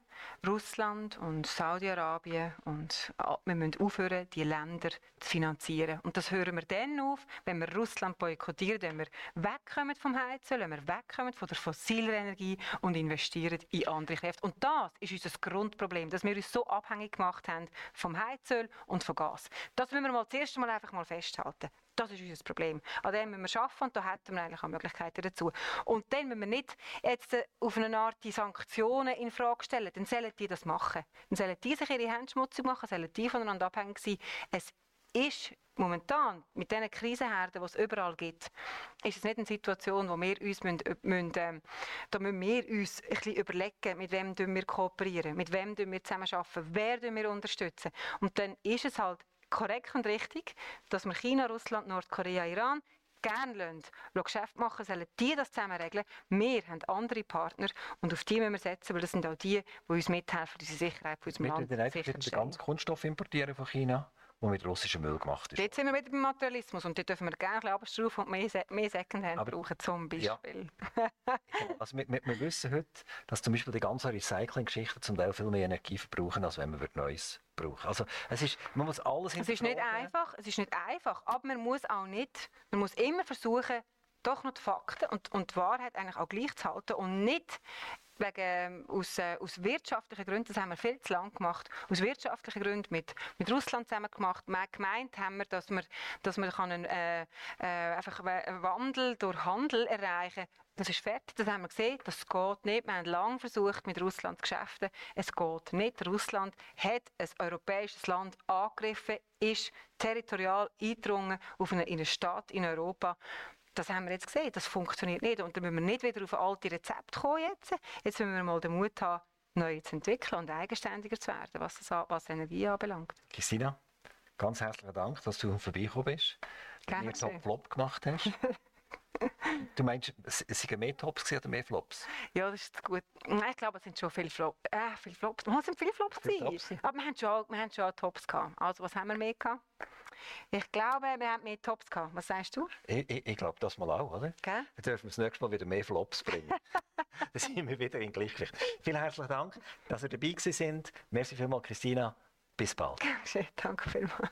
Russland und Saudi-Arabien und wir müssen aufhören, die Länder zu finanzieren. Und das hören wir dann auf, wenn wir Russland boykottieren, wenn wir wegkommen vom Heizen, wenn wir wegkommen von der fossilen Energie und investieren in andere Kräfte. Und das ist unser Grundproblem, dass wir uns so abhängig gemacht haben vom Heizöl und vom Gas. Das müssen wir mal das erste Mal einfach mal festhalten. Das ist unser Problem. An dem müssen wir arbeiten und da hätten wir eigentlich auch Möglichkeiten dazu. Und dann müssen wir nicht jetzt äh, auf eine Art die Sanktionen in Frage stellen. Dann sollen die das machen. Dann sollen die sich ihre Hände schmutzig machen, sollen die voneinander abhängig sein. Es ist momentan mit diesen Krisenherden, die es überall gibt, ist es nicht eine Situation, wo wir uns, müssen, müssen, äh, da müssen wir uns ein bisschen überlegen, mit wem wir kooperieren, mit wem wir zusammenarbeiten, wer wir unterstützen. Und dann ist es halt korrekt und richtig, dass wir China, Russland, Nordkorea, Iran gerne lassen, Geschäft machen, sollen die das zusammen regeln. Wir haben andere Partner und auf die müssen wir setzen, weil das sind auch die, die uns mithelfen, unsere Sicherheit für unser Land sicherzustellen. Wir den ganzen Kunststoff importieren von China? Der mit russischem Müll gemacht ist. Dort sind wir wieder beim Materialismus und dort dürfen wir gerne abschrauben und mehr, mehr Secondhand Aber, brauchen, zum Beispiel. Ja. also wir, wir, wir, wissen heute, dass zum Beispiel die ganzen Recycling-Geschichten zum Teil viel mehr Energie verbrauchen, als wenn man Neues braucht. Also es ist, man muss alles Es ist nicht einfach, es ist nicht einfach, aber man muss auch nicht, man muss immer versuchen, doch noch die Fakten und, und die Wahrheit eigentlich auch gleich zu halten und nicht wegen, aus, äh, aus wirtschaftlichen Gründen, das haben wir viel zu lang gemacht, aus wirtschaftlichen Gründen mit, mit Russland zusammen gemacht. Gemeint haben wir, dass wir, dass wir einen, äh, äh, einfach einen Wandel durch Handel erreichen das ist fertig, das haben wir gesehen, das geht nicht. Wir haben lange versucht, mit Russland zu geschäften. Es geht nicht. Russland hat ein europäisches Land angegriffen, ist territorial eingedrungen auf eine, in eine Stadt in Europa. Das haben wir jetzt gesehen, das funktioniert nicht. Und dann müssen wir nicht wieder auf alte Rezepte kommen jetzt. Jetzt müssen wir mal den Mut haben, neu zu entwickeln und eigenständiger zu werden, was, das, was Energie anbelangt. Christina, ganz herzlichen Dank, dass du vorbeigekommen bist. Gerne. Mir Top Flop gemacht hast. Du meinst, es sind mehr Tops oder mehr Flops? Ja, das ist gut. Nein, ich glaube, es sind schon viele Flops. Äh, viele Flops. Es sind viele Flops. Viele Flops. Aber wir haben, schon, wir haben schon Tops gehabt. Also, was haben wir mehr gehabt? Ich glaube, wir haben mehr Tops gehabt. Was sagst du? Ich, ich, ich glaube das mal auch, oder? Okay. Dann dürfen wir das nächste Mal wieder mehr Flops bringen. Dann sind wir wieder in Gleichgewicht. Vielen herzlichen Dank, dass ihr dabei sind. Merci vielmals, Christina. Bis bald. Danke vielmals.